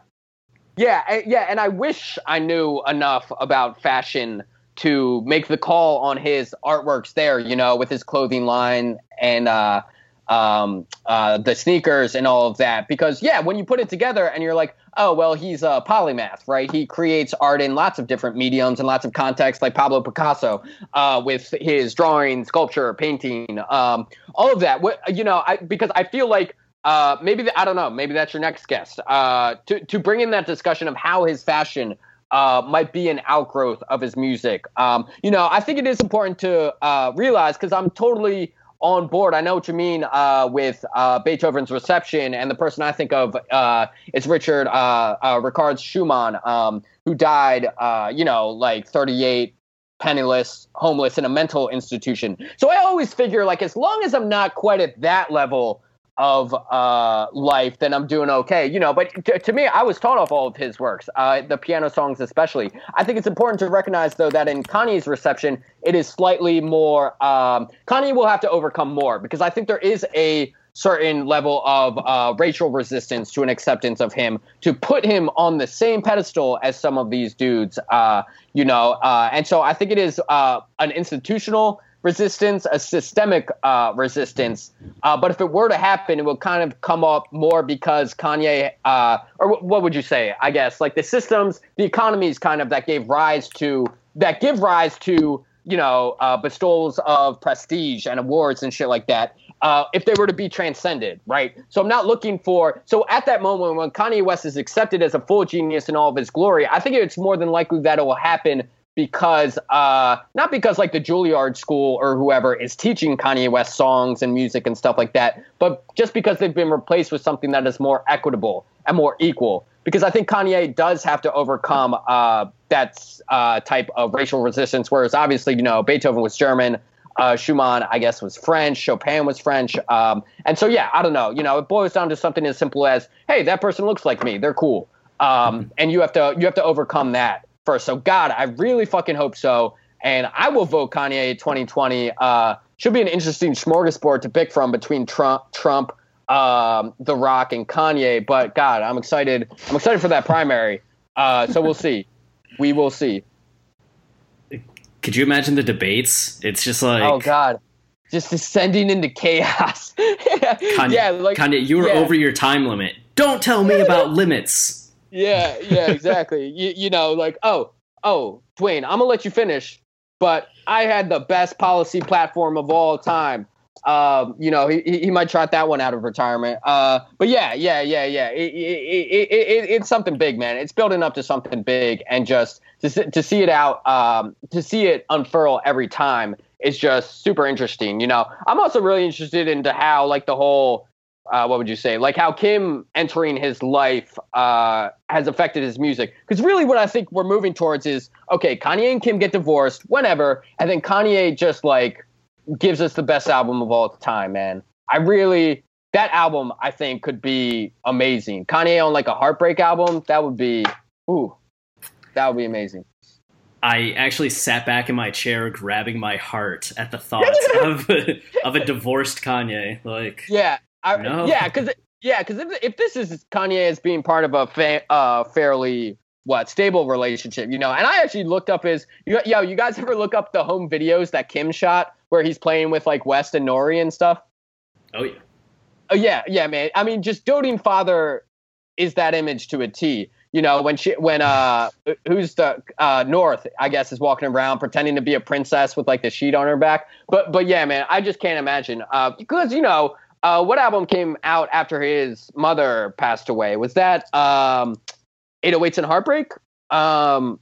Yeah, yeah, and I wish I knew enough about fashion to make the call on his artworks there, you know, with his clothing line and uh um uh the sneakers and all of that because yeah, when you put it together and you're like, "Oh, well, he's a polymath, right? He creates art in lots of different mediums and lots of contexts like Pablo Picasso uh with his drawing, sculpture, painting, um all of that. What you know, I because I feel like uh, maybe the, I don't know. Maybe that's your next guest. Uh, to to bring in that discussion of how his fashion uh, might be an outgrowth of his music. Um, you know, I think it is important to uh, realize because I'm totally on board. I know what you mean uh, with uh, Beethoven's reception, and the person I think of uh, is Richard uh, uh, Ricard Schumann, um, who died, uh, you know, like 38 penniless, homeless in a mental institution. So I always figure like as long as I'm not quite at that level of uh, life, then I'm doing okay. You know, but t- to me, I was taught off all of his works, uh, the piano songs especially. I think it's important to recognize though that in Kanye's reception, it is slightly more. Um, Kanye will have to overcome more because I think there is a certain level of uh, racial resistance to an acceptance of him to put him on the same pedestal as some of these dudes, uh, you know. Uh, and so I think it is uh, an institutional resistance, a systemic uh, resistance. Uh, but if it were to happen, it will kind of come up more because Kanye, uh, or wh- what would you say? I guess like the systems, the economies, kind of that gave rise to that give rise to you know uh, bestowals of prestige and awards and shit like that. Uh, if they were to be transcended, right? So I'm not looking for. So at that moment when Kanye West is accepted as a full genius in all of his glory, I think it's more than likely that it will happen because uh, not because like the Juilliard School or whoever is teaching Kanye West songs and music and stuff like that, but just because they've been replaced with something that is more equitable and more equal. Because I think Kanye does have to overcome uh, that uh, type of racial resistance. Whereas obviously, you know, Beethoven was German, uh, Schumann, I guess, was French, Chopin was French, um, and so yeah, I don't know. You know, it boils down to something as simple as, hey, that person looks like me, they're cool, um, and you have to you have to overcome that first. So God, I really fucking hope so. And I will vote Kanye 2020. Uh, should be an interesting smorgasbord to pick from between Trump, Trump, um, The Rock, and Kanye. But God, I'm excited. I'm excited for that primary. Uh, so we'll see. We will see. Could you imagine the debates? It's just like, oh God, just descending into chaos. Kanye, yeah, like Kanye, you were yeah. over your time limit. Don't tell me about limits. Yeah, yeah, exactly. you, you know, like, oh, oh, Dwayne, I'm gonna let you finish, but I had the best policy platform of all time. Um, you know, he, he might trot that one out of retirement. Uh, but yeah, yeah, yeah, yeah. It, it, it, it, it's something big, man. It's building up to something big, and just to see- to see it out, um, to see it unfurl every time is just super interesting. You know, I'm also really interested into how like the whole uh, what would you say? Like how Kim entering his life uh, has affected his music. Because really, what I think we're moving towards is okay, Kanye and Kim get divorced whenever, and then Kanye just like gives us the best album of all time, man. I really that album I think could be amazing. Kanye on like a heartbreak album, that would be ooh, that would be amazing. I actually sat back in my chair, grabbing my heart at the thought of of a divorced Kanye. Like, Yeah, I, No. yeah, because yeah, because if, if this is Kanye as being part of a fa- uh, fairly what stable relationship, you know, and I actually looked up his you, yo, you guys ever look up the home videos that Kim shot where he's playing with like West and Nori and stuff? oh yeah, Oh yeah, yeah, man. I mean, just doting father is that image to a T. You know, when she when uh who's the uh North, I guess, is walking around pretending to be a princess with like the sheet on her back. But but yeah, man, I just can't imagine. Uh because you know, uh what album came out after his mother passed away? Was that um 808s and Heartbreak? Um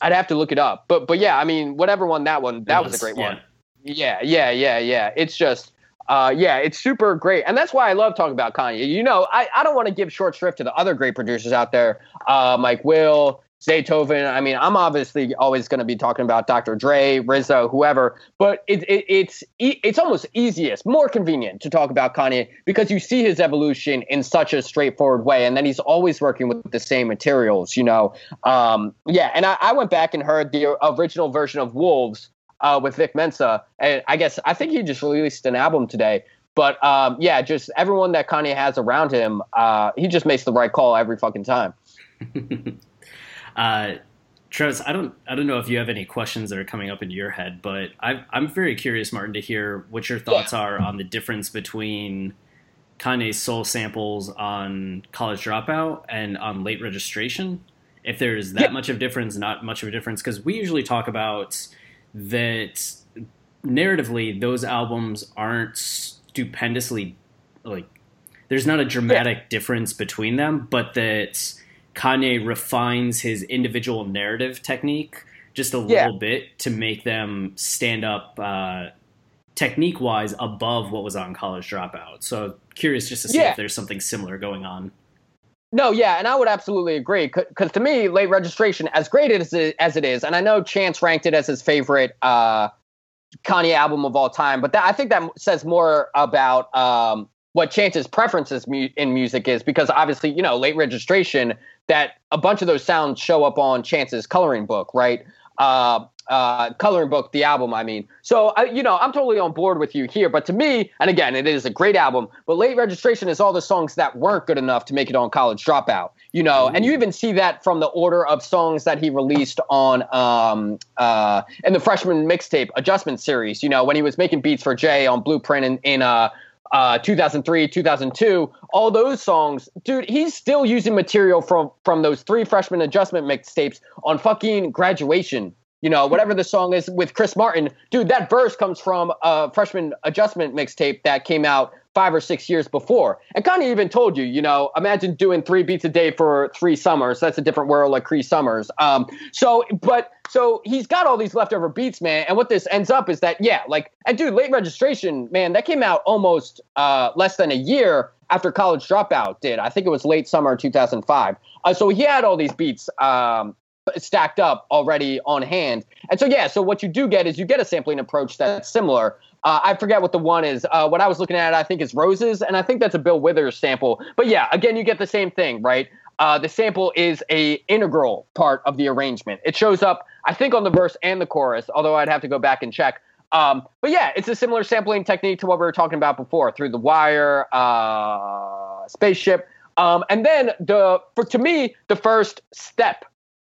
I'd have to look it up. But but yeah, I mean, whatever one that one, that It was, a great yeah. one. Yeah, yeah, yeah, yeah. It's just uh, yeah, it's super great, and that's why I love talking about Kanye. You know, I, I don't want to give short shrift to the other great producers out there, uh, Mike Will, Zaytoven. I mean, I'm obviously always going to be talking about Dr. Dre, Rizzo, whoever, but it, it, it's it's almost easiest, more convenient to talk about Kanye because you see his evolution in such a straightforward way, and then he's always working with the same materials. You know, um, yeah. And I, I went back and heard the original version of Wolves uh, with Vic Mensa, and I guess I think he just released an album today. But um, yeah, just everyone that Kanye has around him, uh, he just makes the right call every fucking time. Uh, Travis, I don't, I don't know if you have any questions that are coming up into your head, but i am very curious, Martin, to hear what your thoughts yeah. are on the difference between Kanye's soul samples on College Dropout and on Late Registration. If there's that yeah. much of difference, not much of a difference, because we usually talk about that narratively, those albums aren't stupendously like. There's not a dramatic yeah. difference between them, but that Kanye refines his individual narrative technique just a yeah. little bit to make them stand up uh, technique wise above what was on College Dropout. So curious just to see yeah. if there's something similar going on. No, yeah, and I would absolutely agree because to me, late registration, as great as it, as it is, and I know Chance ranked it as his favorite uh, Kanye album of all time, but that, I think that says more about um, what Chance's preferences mu- in music is because obviously, you know, late registration that a bunch of those sounds show up on Chance's coloring book, right? Uh, uh, coloring book, the album, I mean. So, uh, you know, I'm totally on board with you here. But to me, and again, it is a great album, but Late Registration is all the songs that weren't good enough to make it on College Dropout, you know, and you even see that from the order of songs that he released on, um, uh, in the freshman mixtape adjustment series, you know, when he was making beats for Jay on Blueprint in, in uh, uh, 2003, 2002, all those songs, dude, he's still using material from from those three freshman adjustment mixtapes on fucking graduation. You know, whatever the song is with Chris Martin, dude, that verse comes from a freshman adjustment mixtape that came out five or six years before. And Kanye even told you, you know, imagine doing three beats a day for three summers. That's a different world like Cree Summers. Um, so, but so he's got all these leftover beats, man. And what this ends up is that, yeah, like, and dude, late registration, man, that came out almost uh, less than a year after College Dropout did. I think it was late summer 2005. Uh, so he had all these beats um, stacked up already on hand. And so, yeah, so what you do get is you get a sampling approach that's similar. Uh, I forget what the one is. Uh, what I was looking at, I think, is Roses, and I think that's a Bill Withers sample. But yeah, again, you get the same thing, right? Uh, the sample is a integral part of the arrangement. It shows up, I think, on the verse and the chorus, although I'd have to go back and check. Um, but yeah, it's a similar sampling technique to what we were talking about before, through the wire, uh, spaceship, um, and then the for to me the first step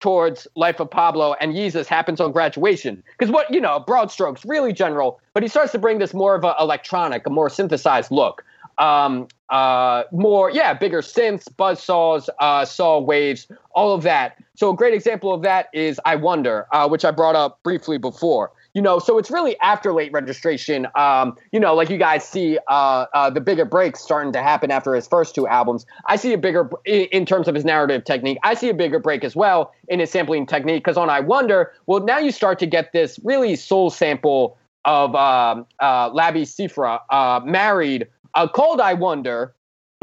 towards Life of Pablo and Yeezus happens on graduation. Because what, you know, broad strokes, really general, but he starts to bring this more of a electronic, a more synthesized look. Um, uh, more, yeah, bigger synths, buzz saws, uh, saw waves, all of that. So a great example of that is I Wonder, uh, which I brought up briefly before you know, so it's really after late registration. Um, you know, like you guys see uh, uh, the bigger breaks starting to happen after his first two albums. I see a bigger, in terms of his narrative technique, I see a bigger break as well in his sampling technique. Because on I Wonder, well, now you start to get this really soul sample of um, uh, Labi Siffre uh, married, uh, called I Wonder,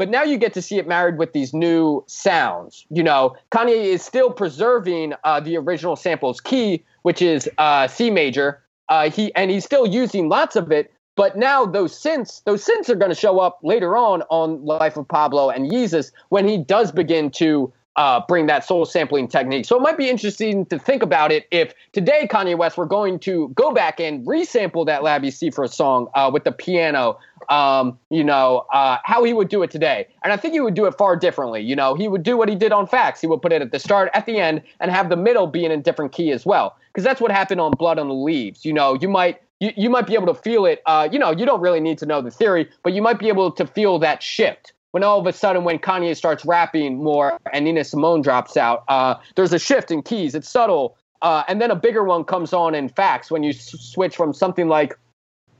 but now you get to see it married with these new sounds. You know, Kanye is still preserving uh, the original samples key, which is uh, C major, uh, he and he's still using lots of it, but now those synths, those synths are going to show up later on on Life of Pablo and Yeezus when he does begin to uh, bring that soul sampling technique. So it might be interesting to think about it if today Kanye West were going to go back and resample that Labi Siffre song uh, with the piano. Um, you know uh, how he would do it today, and I think he would do it far differently. You know, he would do what he did on Facts. He would put it at the start, at the end, and have the middle be in a different key as well. Because that's what happened on Blood on the Leaves. You know, you might you, you might be able to feel it. Uh, you know, you don't really need to know the theory, but you might be able to feel that shift when all of a sudden when Kanye starts rapping more and Nina Simone drops out, uh, there's a shift in keys. It's subtle, uh, and then a bigger one comes on in facts when you s- switch from something like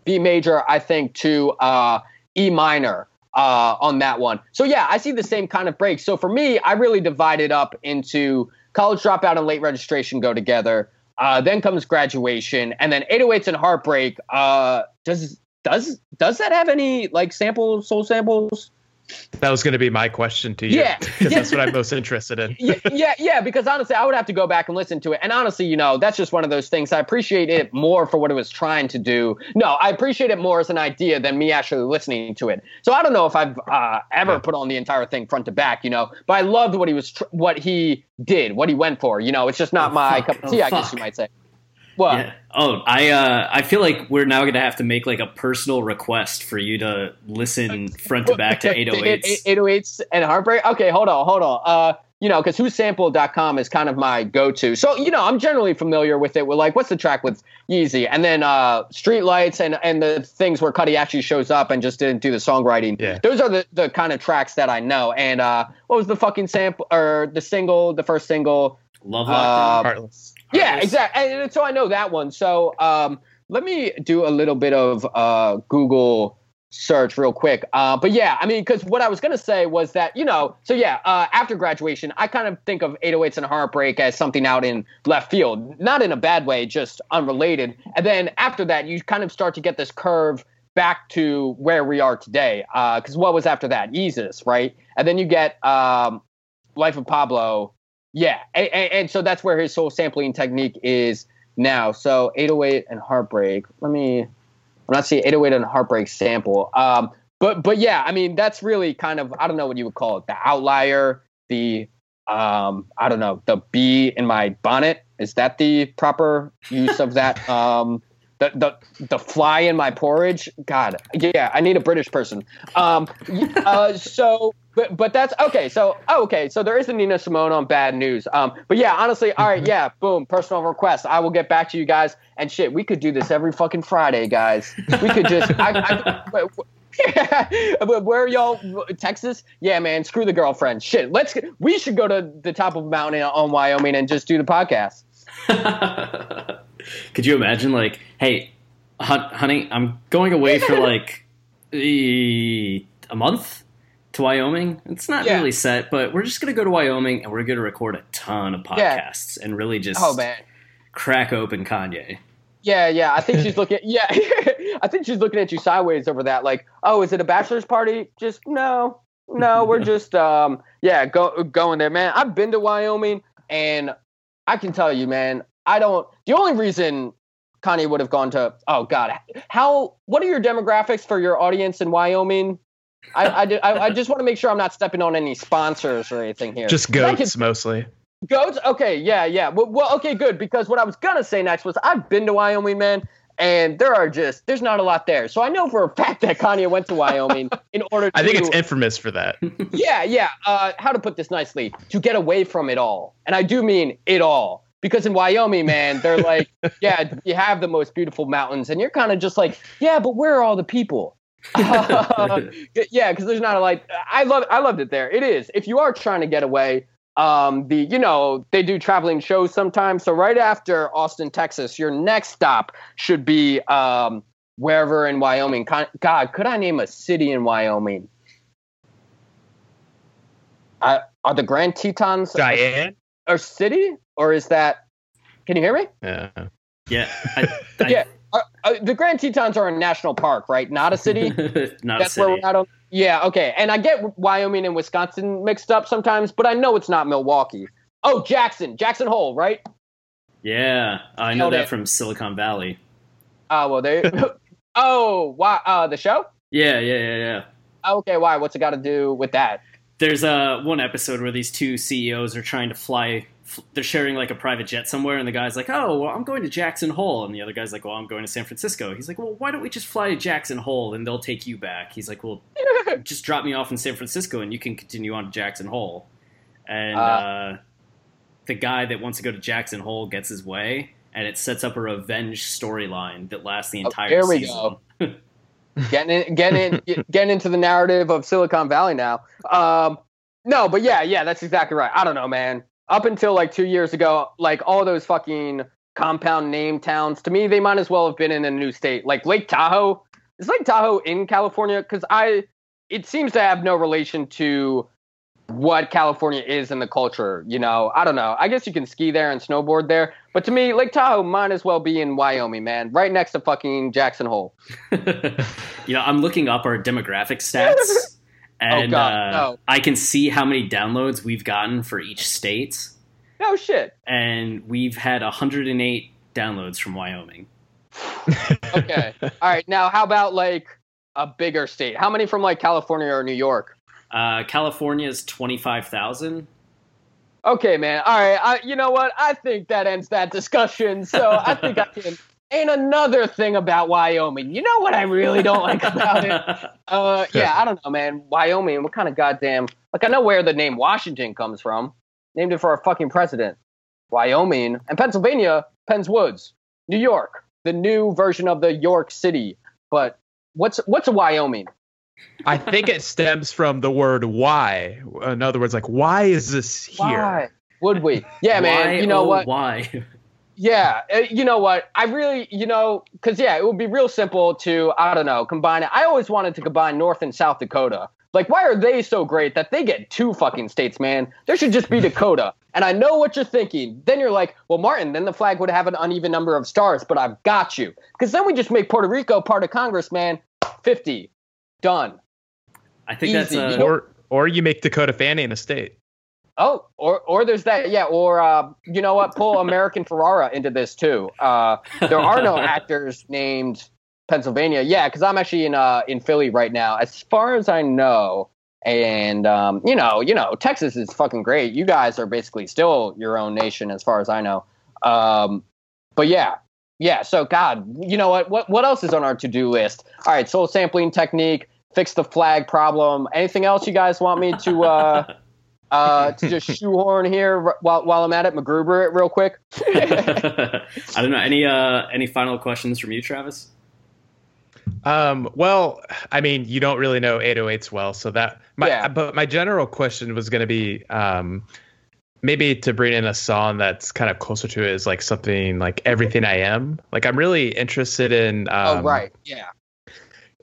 B major, I think, to uh, E minor uh, on that one. So yeah, I see the same kind of break. So for me, I really divide it up into college dropout and late registration go together. Uh, then comes graduation, and then 808s and heartbreak uh, does does does that have any like sample soul samples? That was going to be my question to you. Yeah. because that's what I'm most interested in. yeah, yeah, yeah, because honestly, I would have to go back and listen to it. And honestly, you know, that's just one of those things. I appreciate it more for what it was trying to do. No, I appreciate it more as an idea than me actually listening to it. So I don't know if I've uh, ever put on the entire thing front to back, you know, but I loved what he was, tr- what he did, what he went for. You know, it's just not Oh, my fuck. cup of tea, Oh, I guess fuck. you might say. Well, Yeah. Oh, I uh, I feel like we're now going to have to make like a personal request for you to listen front to back to 808s. 808s and heartbreak. Okay, hold on, hold on. Uh, you know, because whosampled.com is kind of my go-to. So, you know, I'm generally familiar with it. With like, what's the track with Yeezy, and then uh, Streetlights, and and the things where Cudi actually shows up and just didn't do the songwriting. Yeah. those are the the kind of tracks that I know. And uh, what was the fucking sample or the single, the first single? Love Uh, Heartless. Yeah, exactly. And so I know that one. So um, let me do a little bit of uh, Google search real quick. Uh, but yeah, I mean, because what I was going to say was that, you know, so yeah, uh, after graduation, I kind of think of 808s and Heartbreak as something out in left field, not in a bad way, just unrelated. And then after that, you kind of start to get this curve back to where we are today. Because what was after that? Yeezus, right? And then you get um, Life of Pablo. Yeah, and, and, and so that's where his soul sampling technique is now. So 808 and Heartbreak. Let me. I'm not seeing 808 and Heartbreak sample. Um, but but yeah, I mean that's really kind of I don't know what you would call it. The outlier, the um, I don't know, the bee in my bonnet. Is that the proper use of that? Um, the the the fly in my porridge. God, yeah, I need a British person. Um, uh, so. But, but that's okay. So oh, okay. So there is a Nina Simone on Bad News. Um, but yeah, honestly, all right, yeah, boom, personal request. I will get back to you guys. And shit, we could do this every fucking Friday, guys. We could just. I, I, wait, wait. but where are y'all? Texas? Yeah, man. Screw the girlfriend. Shit. Let's. We should go to the top of a mountain on Wyoming and just do the podcast. Could you imagine, like, hey, honey, I'm going away for like a month to Wyoming. It's not Yeah. really set, but we're just gonna go to Wyoming and we're gonna record a ton of Yeah. podcasts and really just Oh man. crack open Kanye. Yeah, yeah. I think she's looking. Yeah, I think she's looking at you sideways over that. Like, oh, is it a bachelor's party? Just no, no. We're just, um, yeah, go going there, man. I've been to Wyoming, and I can tell you, man. I don't. The only reason Kanye would have gone to, oh God, how? What are your demographics for your audience in Wyoming? I, I, ju- I, I just want to make sure I'm not stepping on any sponsors or anything here. Just goats can- mostly. Goats? Okay, yeah, yeah. Well, well, okay, good. Because what I was gonna say next was I've been to Wyoming, man, and there are just there's not a lot there. So I know for a fact that Kanye went to Wyoming in order. to... I think it's infamous for that. yeah, yeah. Uh, how to put this nicely? To get away from it all, and I do mean it all. Because in Wyoming, man, they're like, yeah, you have the most beautiful mountains, and you're kind of just like, yeah, but where are all the people? yeah, because there's not a like. I love, I loved it there. It is. If you are trying to get away, um, the you know they do traveling shows sometimes. So right after Austin, Texas, your next stop should be um, wherever in Wyoming. God, could I name a city in Wyoming? I, are the Grand Tetons Diane. A city, or is that? Can you hear me? Yeah. Yeah, I, I, yeah, uh, uh, the Grand Tetons are a national park, right? Not a city. not That's a where city. we're at. On, yeah, okay. And I get Wyoming and Wisconsin mixed up sometimes, but I know it's not Milwaukee. Oh, Jackson, Jackson Hole, right? Yeah, I know Nailed that it. from Silicon Valley. Oh well, they. oh, why? Uh, the show? Yeah, yeah, yeah, yeah. Okay, why? What's it got to do with that? There's uh, one episode where these two CEOs are trying to fly. f- They're sharing like a private jet somewhere, and the guy's like, "Oh, well, I'm going to Jackson Hole," and the other guy's like, "Well, I'm going to San Francisco." He's like, "Well, why don't we just fly to Jackson Hole and they'll take you back?" He's like, "Well, just drop me off in San Francisco and you can continue on to Jackson Hole." And Uh. uh, the guy that wants to go to Jackson Hole gets his way, and it sets up a revenge storyline that lasts the Oh, entire here we season. go. Getting in, getting in, getting into the narrative of Silicon Valley now. Um, no, but yeah, yeah, that's exactly right. I don't know, man. Up until like two years ago, like all those fucking compound name towns, to me, they might as well have been in a new state. Like Lake Tahoe. Is Lake Tahoe in California? Because I, it seems to have no relation to what California is in the culture. You know, I don't know. I guess you can ski there and snowboard there, but to me, Lake Tahoe might as well be in Wyoming, man, right next to fucking Jackson Hole. you know, I'm looking up our demographic stats, and God, uh, no. I can see how many downloads we've gotten for each state, No shit. and we've had 108 downloads from Wyoming. Okay. All right. Now, how about like a bigger state? How many from like California or New York? Uh, California's 25,000. Okay, man. All right. I, you know what? I think that ends that discussion. So I think I can. And another thing about Wyoming. You know what I really don't like about it? Uh, yeah, I don't know, man. Wyoming. What kind of goddamn? Like, I know where the name Washington comes from. Named it for our fucking president. Wyoming and Pennsylvania. Penn's Woods. New York. The new version of the York City. But what's what's a Wyoming? I think it stems from the word why. In other words, like why is this here? Why would we? Yeah, man. Why, you know oh, what? Why? Yeah, uh, you know what? I really, you know, because yeah, it would be real simple to, I don't know, combine it. I always wanted to combine North and South Dakota. Like, why are they so great that they get two fucking states, man? There should just be Dakota. And I know what you're thinking. Then you're like, well, Martin, then the flag would have an uneven number of stars, but I've got you. Because then we just make Puerto Rico part of Congress, man. 50. Done. I think Easy. that's You a, Or or you make Dakota Fanning a state. Oh, or or there's that, yeah. Or uh, you know what? Pull America Ferrera into this too. Uh, there are no actors named Pennsylvania. Yeah, because I'm actually in uh in Philly right now, as far as I know. And um, you know, you know, Texas is fucking great. You guys are basically still your own nation, as far as I know. Um, but yeah, yeah. So God, you know what? What what else is on our to do list? All right, soul sampling technique. Fix the flag problem. Anything else you guys want me to uh, uh, to just shoehorn here while while I'm at it, MacGruber it real quick. I don't know. Any uh, any final questions from you, Travis? Um, well, I mean, you don't really know 808s well, so that. My, Yeah. But my general question was going to be, um, maybe to bring in a song that's kind of closer to it is like something like "Everything I Am." Like, I'm really interested in. Um, oh right, yeah,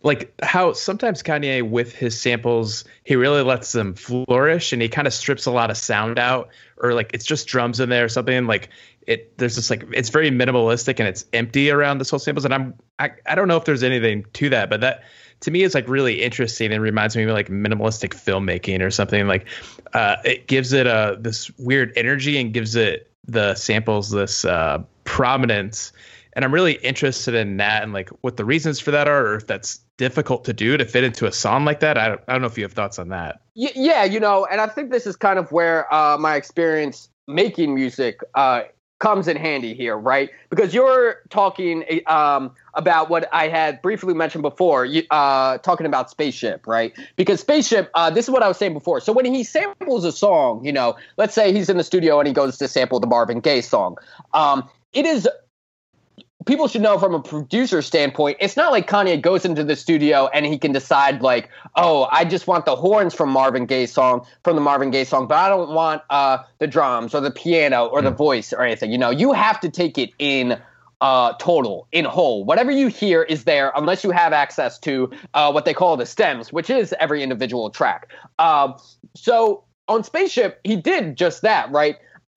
like how sometimes Kanye with his samples he really lets them flourish and he kind of strips a lot of sound out or like it's just drums in there or something like it there's just like it's very minimalistic and it's empty around the soul samples and I'm I, I don't know if there's anything to that but that to me is like really interesting and reminds me of like minimalistic filmmaking or something like uh it gives it a this weird energy and gives it the samples this uh prominence and I'm really interested in that and like what the reasons for that are, or if that's difficult to do to fit into a song like that. I don't, I don't know if you have thoughts on that. Yeah. You know, and I think this is kind of where uh, my experience making music uh, comes in handy here, right? Because you're talking um, about what I had briefly mentioned before, uh, talking about Spaceship, right? Because Spaceship, uh, this is what I was saying before. So when he samples a song, you know, let's say he's in the studio and he goes to sample the Marvin Gaye song, um, it is people should know from a producer standpoint, it's not like Kanye goes into the studio and he can decide like, oh, I just want the horns from Marvin Gaye's song from the Marvin Gaye song, but I don't want uh, the drums or the piano or the voice or anything. You know, you have to take it in uh, total, in whole. Whatever you hear is there unless you have access to uh, what they call the stems, which is every individual track. Um, so on Spaceship, he did just that, right?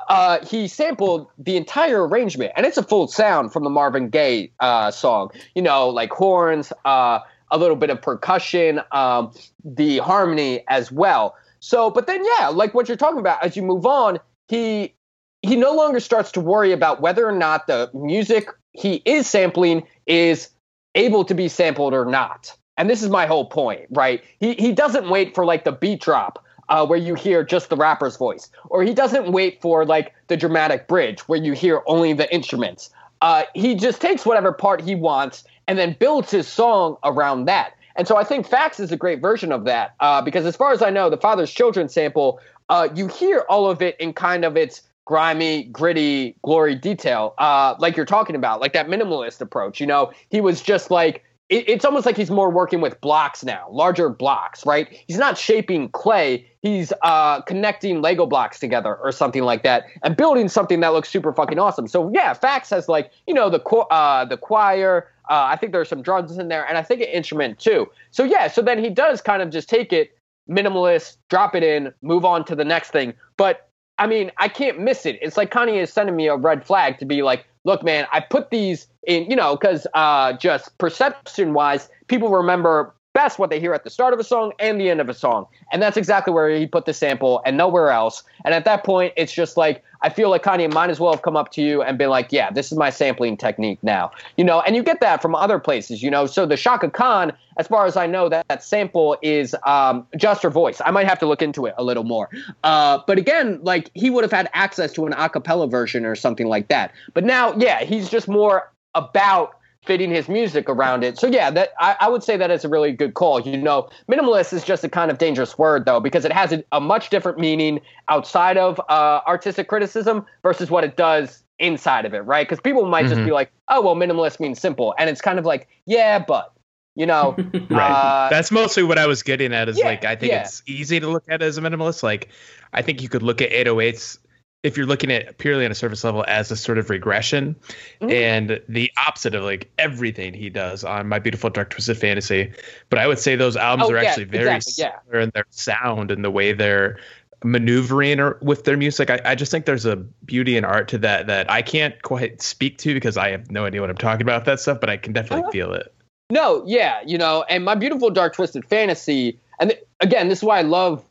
Uh, he sampled the entire arrangement, and it's a full sound from the Marvin Gaye uh, song. You know, like horns, uh, a little bit of percussion, um, the harmony as well. So, but then, yeah, like what you're talking about, as you move on, he he no longer starts to worry about whether or not the music he is sampling is able to be sampled or not. And this is my whole point, right? He he doesn't wait for like the beat drop uh, where you hear just the rapper's voice, or he doesn't wait for like the dramatic bridge where you hear only the instruments. Uh, he just takes whatever part he wants and then builds his song around that. And so I think Facts is a great version of that uh, because, as far as I know, the Father's Children sample, uh, you hear all of it in kind of its grimy, gritty, glory detail, uh, like you're talking about, like that minimalist approach. You know, he was just like it, it's almost like he's more working with blocks now, larger blocks, right? He's not shaping clay; he's uh, connecting Lego blocks together or something like that, and building something that looks super fucking awesome. So yeah, Facts has like you know the uh, the choir. Uh, I think there's some drums in there, and I think an instrument too. So yeah, so then he does kind of just take it minimalist, drop it in, move on to the next thing. But I mean, I can't miss it. It's like Kanye is sending me a red flag to be like, look, man, I put these in, you know, because uh, just perception wise, people remember best what they hear at the start of a song and the end of a song. And that's exactly where he put the sample and nowhere else. And at that point, it's just like, I feel like Kanye might as well have come up to you and been like, yeah, this is my sampling technique now. You know, and you get that from other places, you know. So the Chaka Khan, as far as I know, that, that sample is um, just her voice. I might have to look into it a little more. Uh, but again, like he would have had access to an a cappella version or something like that. But now, yeah, he's just more about fitting his music around it. So yeah, that I, I, would say that is a really good call. You know, minimalist is just a kind of dangerous word though because it has a, a much different meaning outside of uh, artistic criticism versus what it does inside of it, right? Because people might mm-hmm. just be like, oh well, minimalist means simple, and it's kind of like, yeah, but. You know, right? Uh, That's mostly what I was getting at. Is yeah, like I think yeah. it's easy to look at as a minimalist. Like I think you could look at 808s if you're looking at purely on a surface level as a sort of regression mm-hmm. and the opposite of like everything he does on my beautiful dark twisted fantasy but i would say those albums oh, are yeah, actually very exactly, similar yeah. in their sound and the way they're maneuvering or with their music I, I just think there's a beauty and art to that that i can't quite speak to because i have no idea what i'm talking about that stuff but i can definitely uh-huh. feel it no yeah you know and my beautiful dark twisted fantasy and th- again this is why i love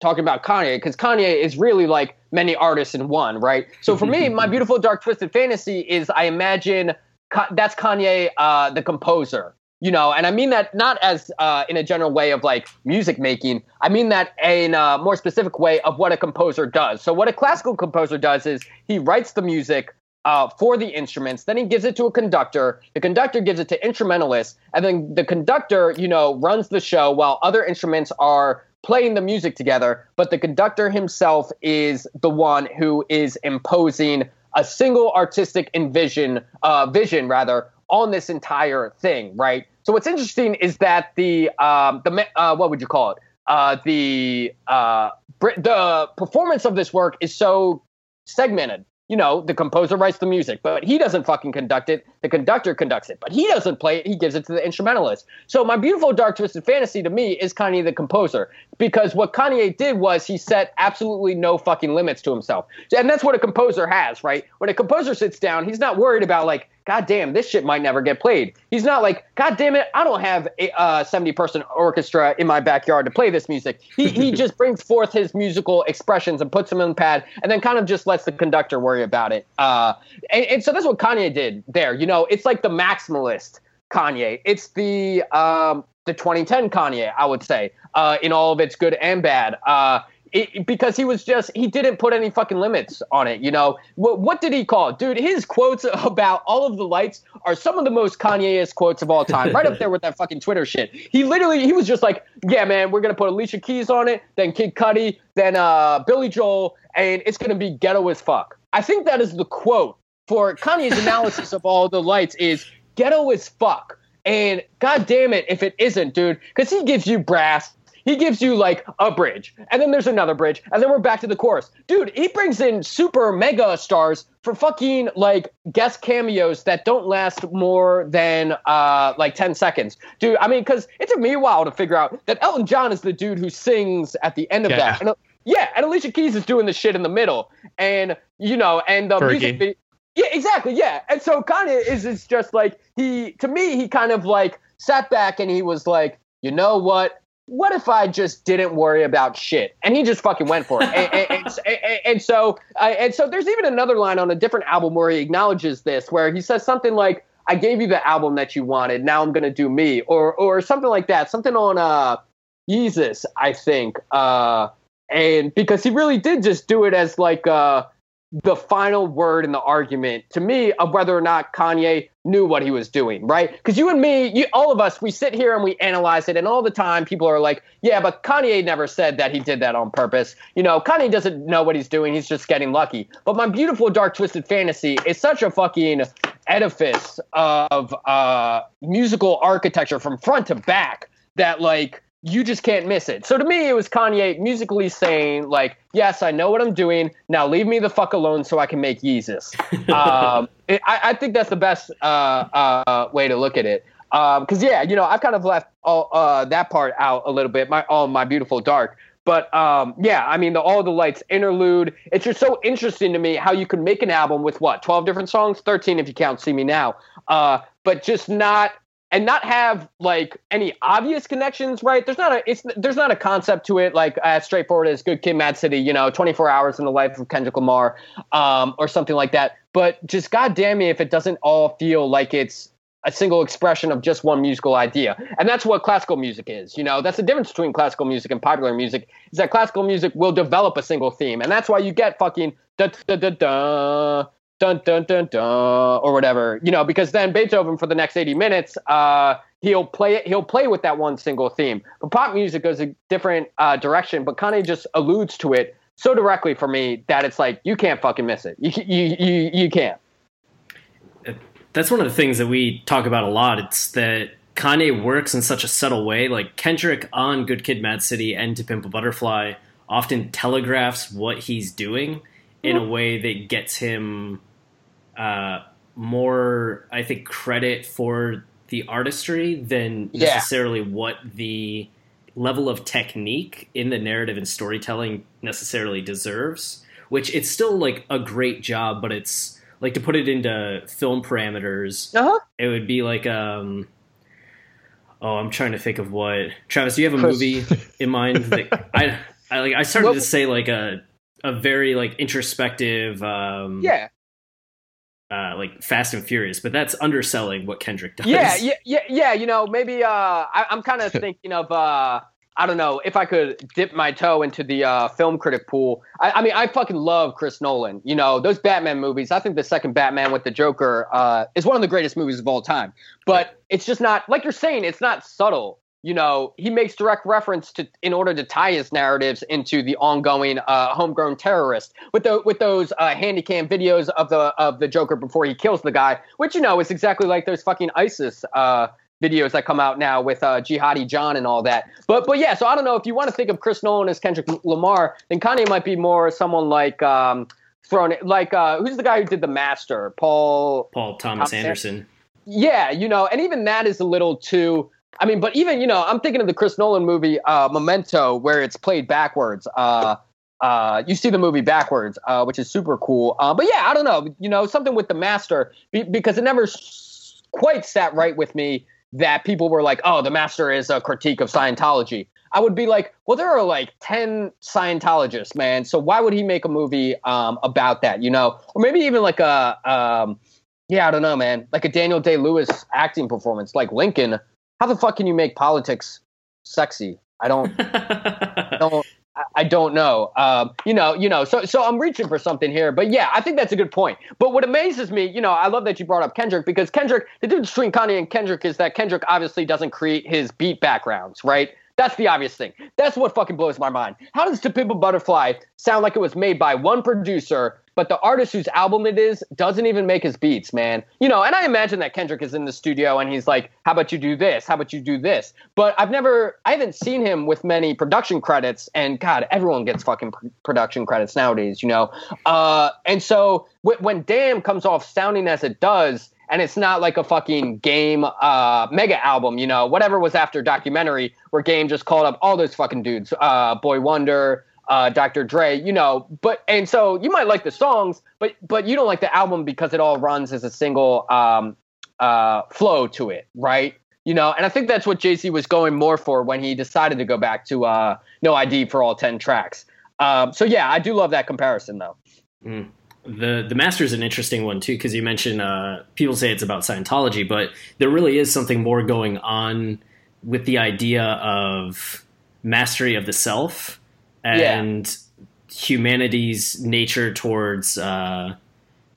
talking about Kanye because Kanye is really like many artists in one, right? So for me, my beautiful dark twisted fantasy is I imagine that's Kanye, uh, the composer, you know, and I mean that not as uh, in a general way of like music making. I mean that in a more specific way of what a composer does. So what a classical composer does is he writes the music. Uh, for the instruments, then he gives it to a conductor. The conductor gives it to instrumentalists, and then the conductor, you know, runs the show while other instruments are playing the music together, but the conductor himself is the one who is imposing a single artistic envision, uh, vision rather, on this entire thing, right? So what's interesting is that the um, the uh, what would you call it? Uh, the uh, the performance of this work is so segmented you know, the composer writes the music, but he doesn't fucking conduct it. The conductor conducts it, but he doesn't play it. He gives it to the instrumentalist. So my beautiful dark twisted fantasy to me is Kanye the composer because what Kanye did was he set absolutely no fucking limits to himself. And that's what a composer has, right? When a composer sits down, he's not worried about like God damn, this shit might never get played. He's not like, God damn it, I don't have a uh, 70 person orchestra in my backyard to play this music. He, he just brings forth his musical expressions and puts them in the pad and then kind of just lets the conductor worry about it. Uh, and, and so that's what Kanye did there. You know, it's like the maximalist Kanye. It's the um, the 2010 Kanye, I would say, uh, in all of its good and bad. Uh, it, because he was just he didn't put any fucking limits on it you know? What, what did he call it? Dude his quotes about all of the lights are some of the most kanye-esque quotes of all time right up there with that fucking twitter shit. He literally he was just like yeah man we're gonna put alicia keys on it then kid cudi then uh billy joel and it's gonna be ghetto as fuck. I think that is the quote for kanye's analysis of all the lights is ghetto as fuck. And god damn it if it isn't dude because he gives you brass he gives you like a bridge, and then there's another bridge, and then we're back to the chorus. Dude, he brings in super mega stars for fucking like guest cameos that don't last more than uh like 10 seconds. Dude, I mean, because it took me a while to figure out that Elton John is the dude who sings at the end of yeah. that. And, uh, yeah, and Alicia Keys is doing the shit in the middle. And, you know, and the Fergie. music. Yeah, exactly. Yeah. And so Kanye is, is just like, he, to me, he kind of like sat back and he was like, you know what? What if I just didn't worry about shit? And he just fucking went for it. and, and, and, and, so, and so, there's even another line on a different album where he acknowledges this, where he says something like, "I gave you the album that you wanted. Now I'm gonna do me," or or something like that. Something on uh, Yeezus, I think. Uh, and because he really did just do it as like uh the final word in the argument to me of whether or not Kanye knew what he was doing, right? Because you and me, you, all of us, we sit here and we analyze it, and all the time people are like, yeah, but Kanye never said that he did that on purpose. You know, Kanye doesn't know what he's doing, he's just getting lucky. But my beautiful dark twisted fantasy is such a fucking edifice of uh, musical architecture from front to back that, like, you just can't miss it. So to me, it was Kanye musically saying, like, yes, I know what I'm doing. Now leave me the fuck alone so I can make Yeezus. um, it, I, I, think that's the best uh, uh, way to look at it. Because yeah, you know, I've kind of left all uh, that part out a little bit. My all my beautiful dark. But um, yeah, I mean, the All the Lights interlude. It's just so interesting to me how you could make an album with what twelve different songs, thirteen if you count "See Me Now," uh, but just not and not have like any obvious connections, right? There's not a it's there's not a concept to it like as straightforward as Good Kid, Mad City, you know, 24 hours in the life of Kendrick Lamar, um, or something like that. But just goddamn me if it doesn't all feel like it's a single expression of just one musical idea. And that's what classical music is. You know, that's the difference between classical music and popular music is that classical music will develop a single theme. And that's why you get fucking da da da da dun dun dun dun or whatever. You know, because then Beethoven for the next 80 minutes, uh, he'll play it he'll play with that one single theme. But pop music goes a different uh, direction, but Kanye just alludes to it so directly for me that it's like you can't fucking miss it. You you you you can't that's one of the things that we talk about a lot. It's that Kanye works in such a subtle way. Like Kendrick on Good Kid, Mad City and To Pimp a Butterfly often telegraphs what he's doing in a way that gets him uh, more, I think, credit for the artistry than Yeah. necessarily what the level of technique in the narrative and storytelling necessarily deserves. Which it's still like a great job, but it's like to put it into film parameters Uh-huh. it would be like um oh i'm trying to think of what travis do you have a movie in mind that i i like i started to say like a a very like introspective um Yeah. Uh like fast and furious but that's underselling what kendrick does Yeah, yeah, yeah, yeah. You know, maybe uh, I, I'm kind of thinking of uh, I don't know if I could dip my toe into the uh, film critic pool. I, I mean, I fucking love Chris Nolan. You know, those Batman movies. I think the second Batman with the Joker uh, is one of the greatest movies of all time. But it's just not like you're saying. It's not subtle. You know, he makes direct reference to in order to tie his narratives into the ongoing uh, homegrown terrorist with the with those uh, handy cam videos of the of the Joker before he kills the guy, which you know is exactly like those fucking ISIS uh, videos that come out now with uh, Jihadi John and all that. But but yeah, so I don't know if you want to think of Chris Nolan as Kendrick Lamar, then Kanye might be more someone like um, thrown like uh, who's the guy who did the Master, Paul paul thomas Thomas anderson yeah, you know, and even that is a little too. I mean, but even you know, I'm thinking of the Chris Nolan movie uh, Memento, where it's played backwards. Uh, uh, you see the movie backwards, uh, which is super cool. Uh, but yeah, I don't know, you know, something with the master be- because it never s- quite sat right with me that people were like, "Oh, the master is a critique of Scientology." I would be like, "Well, there are like ten Scientologists, man. So why would he make a movie um, about that? You know, or maybe even like a." Um, yeah, I don't know, man. Like a Daniel Day Lewis acting performance, like Lincoln. How the fuck can you make politics sexy? I don't, I don't, I- don't know. Um, you know, you know. So, so I'm reaching for something here, but yeah, I think that's a good point. But what amazes me, you know, I love that you brought up Kendrick because Kendrick, the difference between Kanye and Kendrick is that Kendrick obviously doesn't create his beat backgrounds, right? That's the obvious thing. That's what fucking blows my mind. How does To Pimp a Butterfly sound like it was made by one producer, but the artist whose album it is doesn't even make his beats, man? You know, and I imagine that Kendrick is in the studio and he's like, how about you do this? How about you do this? But I've never, I haven't seen him with many production credits. And God, everyone gets fucking pr- production credits nowadays, you know? Uh, and so when Damn comes off sounding as it does, and it's not like a fucking game uh, mega album, you know, whatever was after documentary where Game just called up all those fucking dudes, uh, Boy Wonder, uh, Dr. Dre, you know, but and so you might like the songs, but but you don't like the album because it all runs as a single um, uh, flow to it, right? You know, and I think that's what Jay Z was going more for when he decided to go back to uh, No ID for all ten tracks. Um, so yeah, I do love that comparison though. The the master is an interesting one too because you mentioned uh, people say it's about Scientology, but there really is something more going on with the idea of mastery of the self and humanity's nature towards uh,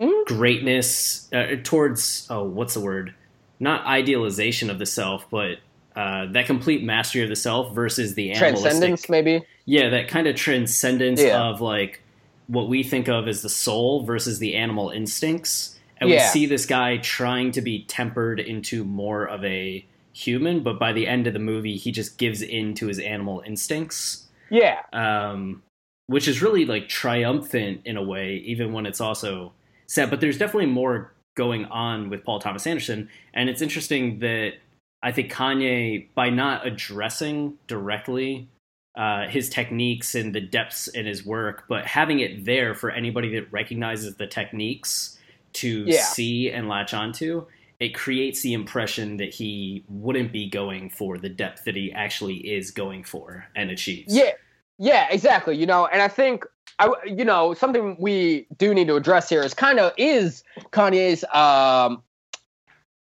Mhm. greatness, uh, towards oh, what's the word? Not idealization of the self, but uh, that complete mastery of the self versus the animalistic Transcendence, maybe. yeah, that kind of transcendence Yeah. of like what we think of as the soul versus the animal instincts. And we see this guy trying to be tempered into more of a human, but by the end of the movie, he just gives in to his animal instincts, Yeah, um, which is really like triumphant in a way, even when it's also sad. But there's definitely more going on with Paul Thomas Anderson, and it's interesting that I think Kanye, by not addressing directly uh, his techniques and the depths in his work, but having it there for anybody that recognizes the techniques to Yeah. see and latch onto, it creates the impression that he wouldn't be going for the depth that he actually is going for and achieves. Yeah, yeah, exactly. You know, and I think I, you know, something we do need to address here is kind of is Kanye's um,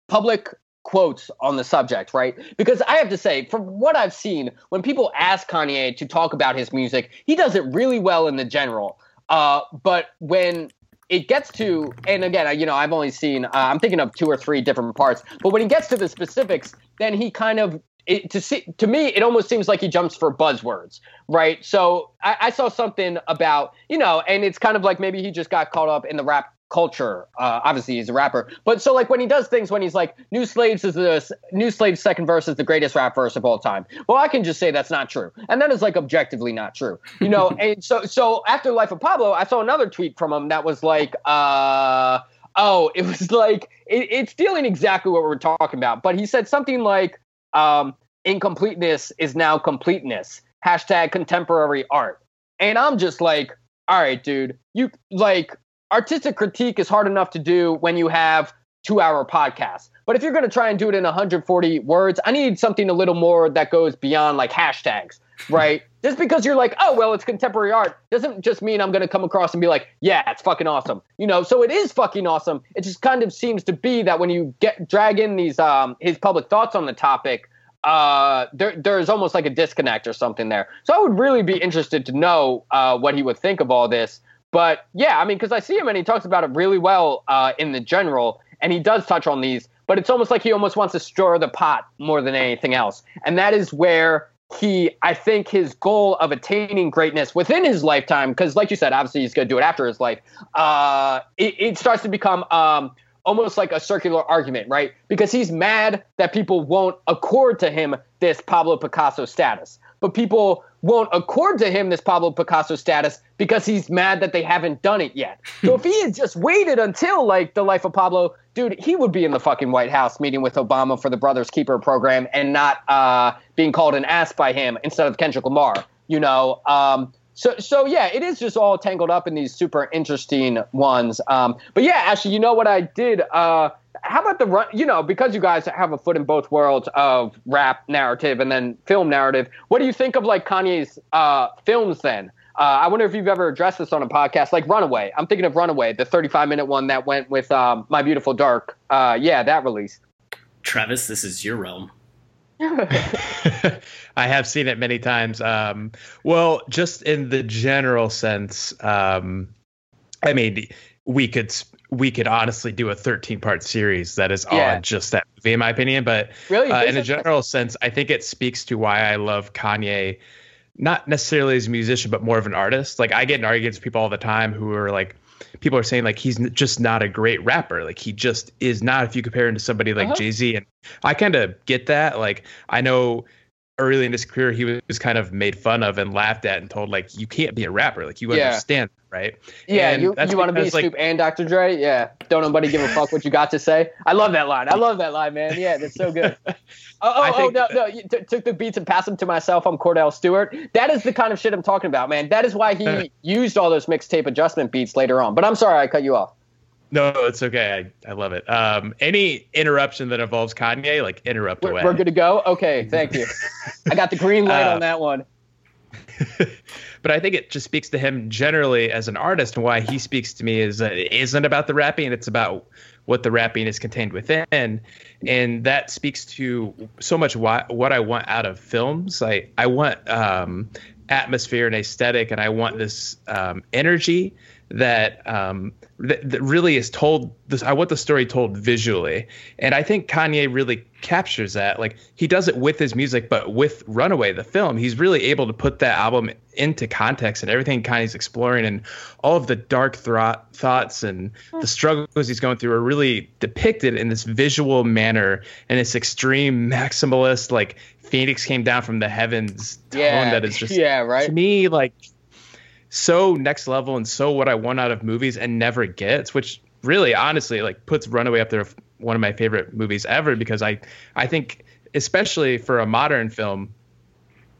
public quotes on the subject, right? Because I have to say, from what I've seen, when people ask Kanye to talk about his music, he does it really well in the general. Uh, but when it gets to, and again, you know, I've only seen, uh, I'm thinking of two or three different parts, but when he gets to the specifics, then he kind of, it, to see, to me, it almost seems like he jumps for buzzwords, right? So I, I saw something about, you know, and it's kind of like maybe he just got caught up in the rap culture. Uh, obviously, he's a rapper, but so like when he does things, when he's like, "New Slaves is the New Slaves second verse is the greatest rap verse of all time." Well, I can just say that's not true, and that is like objectively not true, you know. and so, so after Life of Pablo, I saw another tweet from him that was like, uh, "Oh, it was like it, it's dealing exactly what we're talking about," but he said something like, um, "Incompleteness is now completeness." Hashtag contemporary art, and I'm just like, all right, dude, you like artistic critique is hard enough to do when you have two hour podcasts. But if you're going to try and do it in 140 words, I need something a little more that goes beyond like hashtags, right? just because you're like, oh, well, it's contemporary art doesn't just mean I'm going to come across and be like, yeah, it's fucking awesome. You know, so it is fucking awesome. It just kind of seems to be that when you get drag in these um his public thoughts on the topic, uh there there's almost like a disconnect or something there. So I would really be interested to know uh what he would think of all this. But yeah, I mean, because I see him and he talks about it really well uh, in the general, and he does touch on these, but it's almost like he almost wants to stir the pot more than anything else. And that is where he, I think, his goal of attaining greatness within his lifetime, because like you said, obviously he's going to do it after his life, uh, it, it starts to become um, almost like a circular argument, right? Because he's mad that people won't accord to him this Pablo Picasso status. But people won't accord to him this Pablo Picasso status because he's mad that they haven't done it yet. So if he had just waited until like the life of Pablo, dude, he would be in the fucking White House meeting with Obama for the Brothers Keeper program and not uh, being called an ass by him instead of Kendrick Lamar. You know, um, so so yeah, it is just all tangled up in these super interesting ones. Um, but yeah, actually, you know what I did? Uh, how about the run? You know, because you guys have a foot in both worlds of rap narrative and then film narrative. What do you think of like Kanye's uh, films then? Uh, I wonder if you've ever addressed this on a podcast, like Runaway. I'm thinking of Runaway, the 35 minute one that went with um, My Beautiful Dark. Uh, yeah, that release. Travis, this is your realm. I have seen it many times. Um, well, just in the general sense, um, I mean, we could we could honestly do a 13 part series that is Yeah. on just that movie, in my opinion. But Really? uh, in a general sense, I think it speaks to why I love Kanye, not necessarily as a musician, but more of an artist. Like I get in arguments with people all the time who are like, people are saying like he's n- just not a great rapper. Like he just is not. If you compare him to somebody like Uh-huh. Jay Z, and I kind of get that. Like I know early in his career he was kind of made fun of and laughed at and told like you can't be a rapper. Like you Yeah. understand, right? Yeah, And you, you want to be like- Snoop and Dr. Dre? Yeah. Don't nobody give a fuck what you got to say. I love that line. I love that line, man. Yeah, that's so good. Oh, oh, oh no, no. You t- took the beats and passed them to myself. I'm Kordell Stewart. That is the kind of shit I'm talking about, man. That is why he used all those mixtape adjustment beats later on. But I'm sorry I cut you off. No, it's okay. I, I love it. Um, any interruption that involves Kanye, like interrupt We're, away. we're good to go? Okay, thank you. I got the green light Uh, on that one. but I think it just speaks to him generally as an artist, and why he speaks to me is that it isn't about the rapping; it's about what the rapping is contained within, and that speaks to so much why, what I want out of films. I I want um, atmosphere and aesthetic, and I want this um, energy that um, that, that really is told. This I want the story told visually, and I think Kanye really captures that. Like he does it with his music, but with Runaway, the film, he's really able to put that album into context and everything Kanye's exploring, and all of the dark thro- thoughts and the struggles he's going through are really depicted in this visual manner and this extreme maximalist, like Phoenix came down from the heavens tone Yeah. that is just yeah, right? to me like so next level and so what I want out of movies and never gets, which really honestly like puts Runaway up there one of my favorite movies ever because I I think especially for a modern film,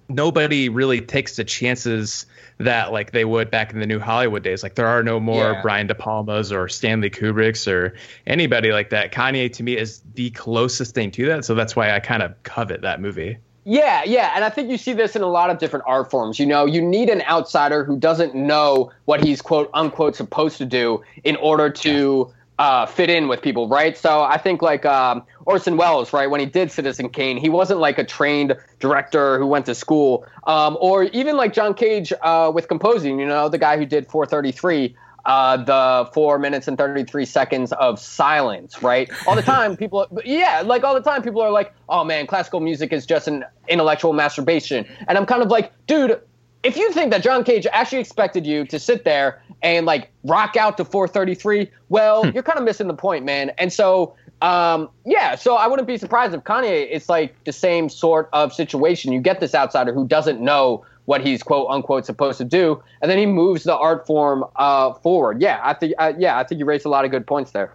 nobody really takes the chances that like they would back in the new Hollywood days. Like there are no more Yeah. Brian De Palmas or Stanley Kubricks or anybody like that. Kanye to me is the closest thing to that, so that's why I kind of covet that movie. Yeah, yeah, and I think you see this in a lot of different art forms. You know, you need an outsider who doesn't know what he's quote unquote supposed to do in order to uh, fit in with people, right? So I think like um, Orson Welles, right, when he did Citizen Kane, he wasn't like a trained director who went to school, um, or even like John Cage uh, with composing. You know, the guy who did 433. Uh, the four minutes and 33 seconds of silence, right? All the time, people, yeah, like all the time, people are like, oh man, classical music is just an intellectual masturbation. And I'm kind of like, dude, if you think that John Cage actually expected you to sit there and like rock out to 433, well, you're kind of missing the point, man. And so, um, yeah, so I wouldn't be surprised if Kanye it's like the same sort of situation. You get this outsider who doesn't know what he's quote unquote supposed to do, and then he moves the art form uh, forward. Yeah, I think, uh, yeah, I think you raised a lot of good points there.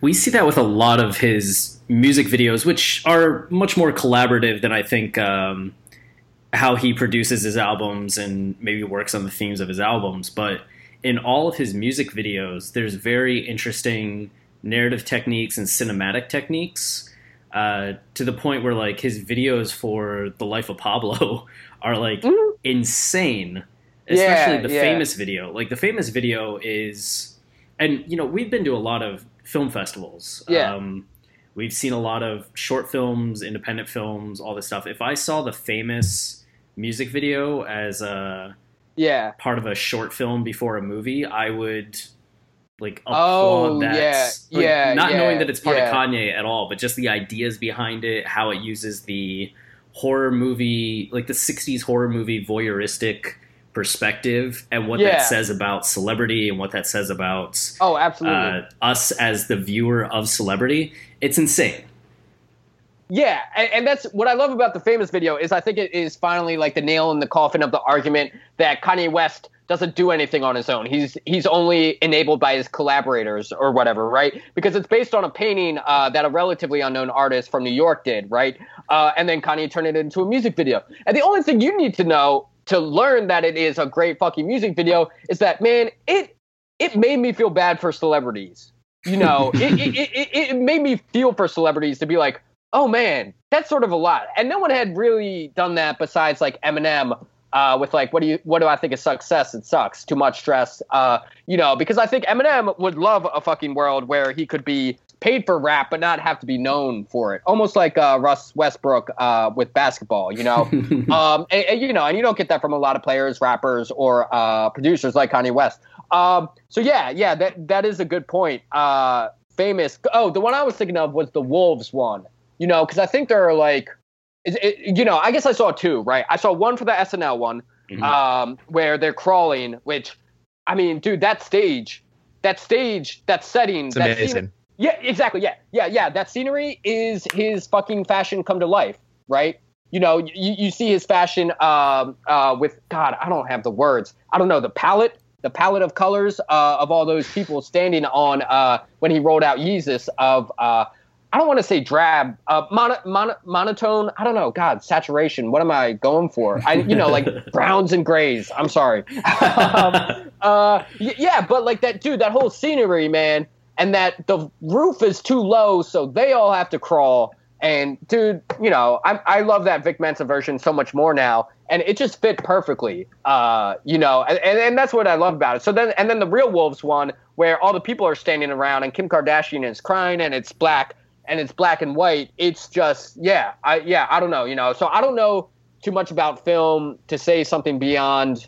we see that with a lot of his music videos, which are much more collaborative than I think um, how he produces his albums and maybe works on the themes of his albums. But in all of his music videos, there's very interesting narrative techniques and cinematic techniques uh, to the point where like his videos for the life of Pablo are like insane. Especially Yeah, the yeah. famous video. Like the famous video is, and you know we've been to a lot of film festivals. Yeah. Um, we've seen a lot of short films, independent films, all this stuff. If I saw the famous music video as a Yeah, part of a short film before a movie, I would like Oh, applaud that. yeah, Like, yeah, Not yeah, knowing that it's part yeah. of Kanye at all, but just the ideas behind it, how it uses the horror movie, like the '60s horror movie voyeuristic perspective, and what Yeah. that says about celebrity and what that says about oh, absolutely. uh, us as the viewer of celebrity. It's insane. Yeah, and, and that's what I love about the famous video is I think it is finally like the nail in the coffin of the argument that Kanye West doesn't do anything on his own. He's he's only enabled by his collaborators or whatever, right? Because it's based on a painting uh, that a relatively unknown artist from New York did, right? Uh, and then Kanye turned it into a music video. And the only thing you need to know to learn that it is a great fucking music video is that man, it it made me feel bad for celebrities. You know, it, it, it, it, it made me feel for celebrities to be like, oh man, that's sort of a lot. And no one had really done that besides like Eminem uh, with like, what do you, what do I think is success? It sucks. Too much stress. Uh, you know, because I think Eminem would love a fucking world where he could be paid for rap but not have to be known for it. Almost like uh, Russ Westbrook uh, with basketball. You know, um, and, and, you know, and you don't get that from a lot of players, rappers, or uh, producers like Kanye West. Um, so yeah, yeah, that that is a good point. Uh, famous. Oh, the one I was thinking of was the Wolves one. You know, because I think there are like, it, it, you know, I guess I saw two. Right, I saw one for the SNL one, Mhm. um, where they're crawling. Which, I mean, dude, that stage, that stage, that setting, It's that scene- amazing. yeah, exactly. Yeah, yeah, yeah. That scenery is his fucking fashion come to life, right? You know, you, you see his fashion um, uh, with God. I don't have the words. I don't know the palette, the palette of colors uh, of all those people standing on uh, when he rolled out Jesus of. I don't want to say drab, uh, mono, mono, monotone. I don't know. God, saturation. What am I going for? I, you know, like browns and grays. I'm sorry. um, uh, yeah, but like that, dude. That whole scenery, man, and that the roof is too low, so they all have to crawl. And dude, you know, I I love that Vic Mensa version so much more now, and it just fit perfectly. Uh, you know, and, and and that's what I love about it. So then, and then the Real Wolves one, where all the people are standing around and Kim Kardashian is crying, and it's black and it's black and white. It's just, yeah, I yeah, I don't know, you know. So I don't know too much about film to say something beyond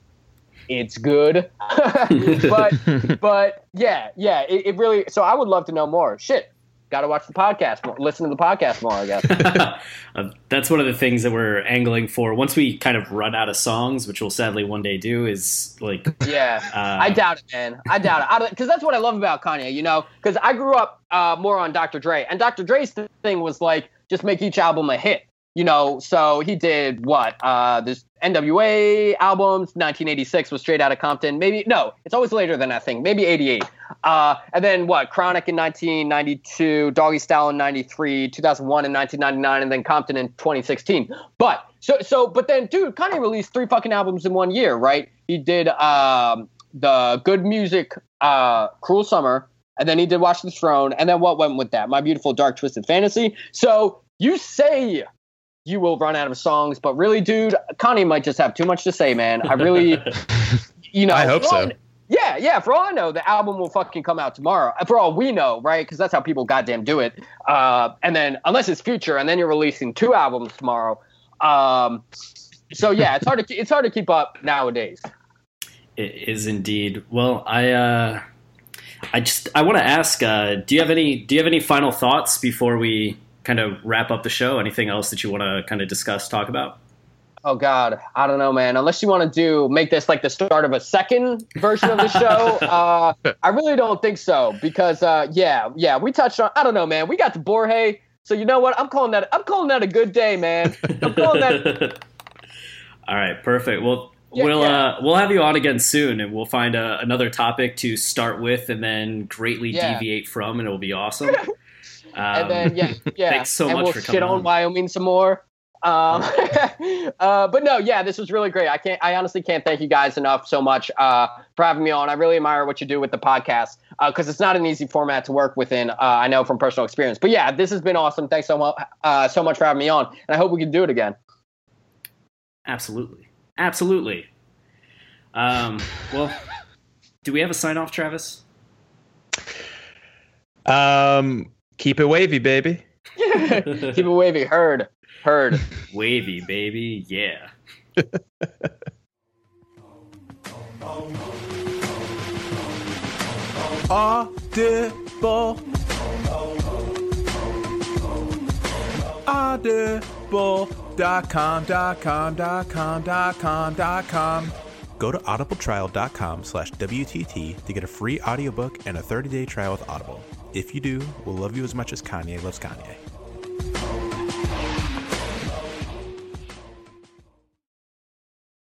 it's good. but but yeah, yeah, it, it really. So I would love to know more. Shit, got to watch the podcast, more, listen to the podcast more. I guess. Uh, that's one of the things that we're angling for. Once we kind of run out of songs, which we'll sadly one day do, is like Yeah, Uh, I doubt it, man. I doubt it. Because that's what I love about Kanye, you know. Because I grew up uh, more on Dr. Dre, and Dr. Dre's thing was like just make each album a hit, you know. So he did what? Uh, this NWA albums. 1986 was straight out of Compton. Maybe no, it's always later than that thing. Maybe 88. Uh, and then what? Chronic in 1992, Doggystyle in 93, 2001 in 1999, and then Compton in 2016. But so so, but then dude, Kanye released three fucking albums in one year, right? He did um, the Good Music, uh, Cruel Summer, and then he did Watch the Throne, and then what went with that? My Beautiful Dark Twisted Fantasy. So you say you will run out of songs, but really, dude, Kanye might just have too much to say, man. I really, you know, I hope so. yeah, yeah. For all I know, the album will fucking come out tomorrow. For all we know, right? Because that's how people goddamn do it. Uh, and then, unless it's future, and then you're releasing two albums tomorrow. Um, so yeah, it's hard to it's hard to keep up nowadays. It is indeed. Well, I uh, I just I want to ask. Uh, do you have any Do you have any final thoughts before we kind of wrap up the show? Anything else that you want to kind of discuss, talk about? Oh God, I don't know, man. Unless you want to do make this like the start of a second version of the show, uh, I really don't think so. Because uh, yeah, yeah, we touched on. I don't know, man. We got to Borges, so you know what? I'm calling that. I'm calling that a good day, man. I'm calling that. All right, perfect. Well, Yeah, we'll yeah. Uh, we'll have you on again soon, and we'll find uh another topic to start with, and then greatly Yeah. deviate from, and it'll be awesome. Um, and then yeah, yeah. thanks so and much we'll for shit on on. Wyoming some more. Um, uh, but no, yeah, this was really great. I can't. I honestly can't thank you guys enough so much uh, for having me on. I really admire what you do with the podcast because it's not an easy format to work within. Uh, I know from personal experience. But yeah, this has been awesome. Thanks so much, uh, so much for having me on, and I hope we can do it again. Absolutely, absolutely. Um, well, do we have a sign off, Travis? Um, keep it wavy, baby. Keep it wavy. Heard. Heard. Wavy, baby, yeah. Ah, Audible. Audible.com, ah, dot com, dot com, dot com, dot com. Go to audibletrial.com slash WTT to get a free audiobook and a 30-day trial with Audible. If you do, we'll love you as much as Kanye loves Kanye.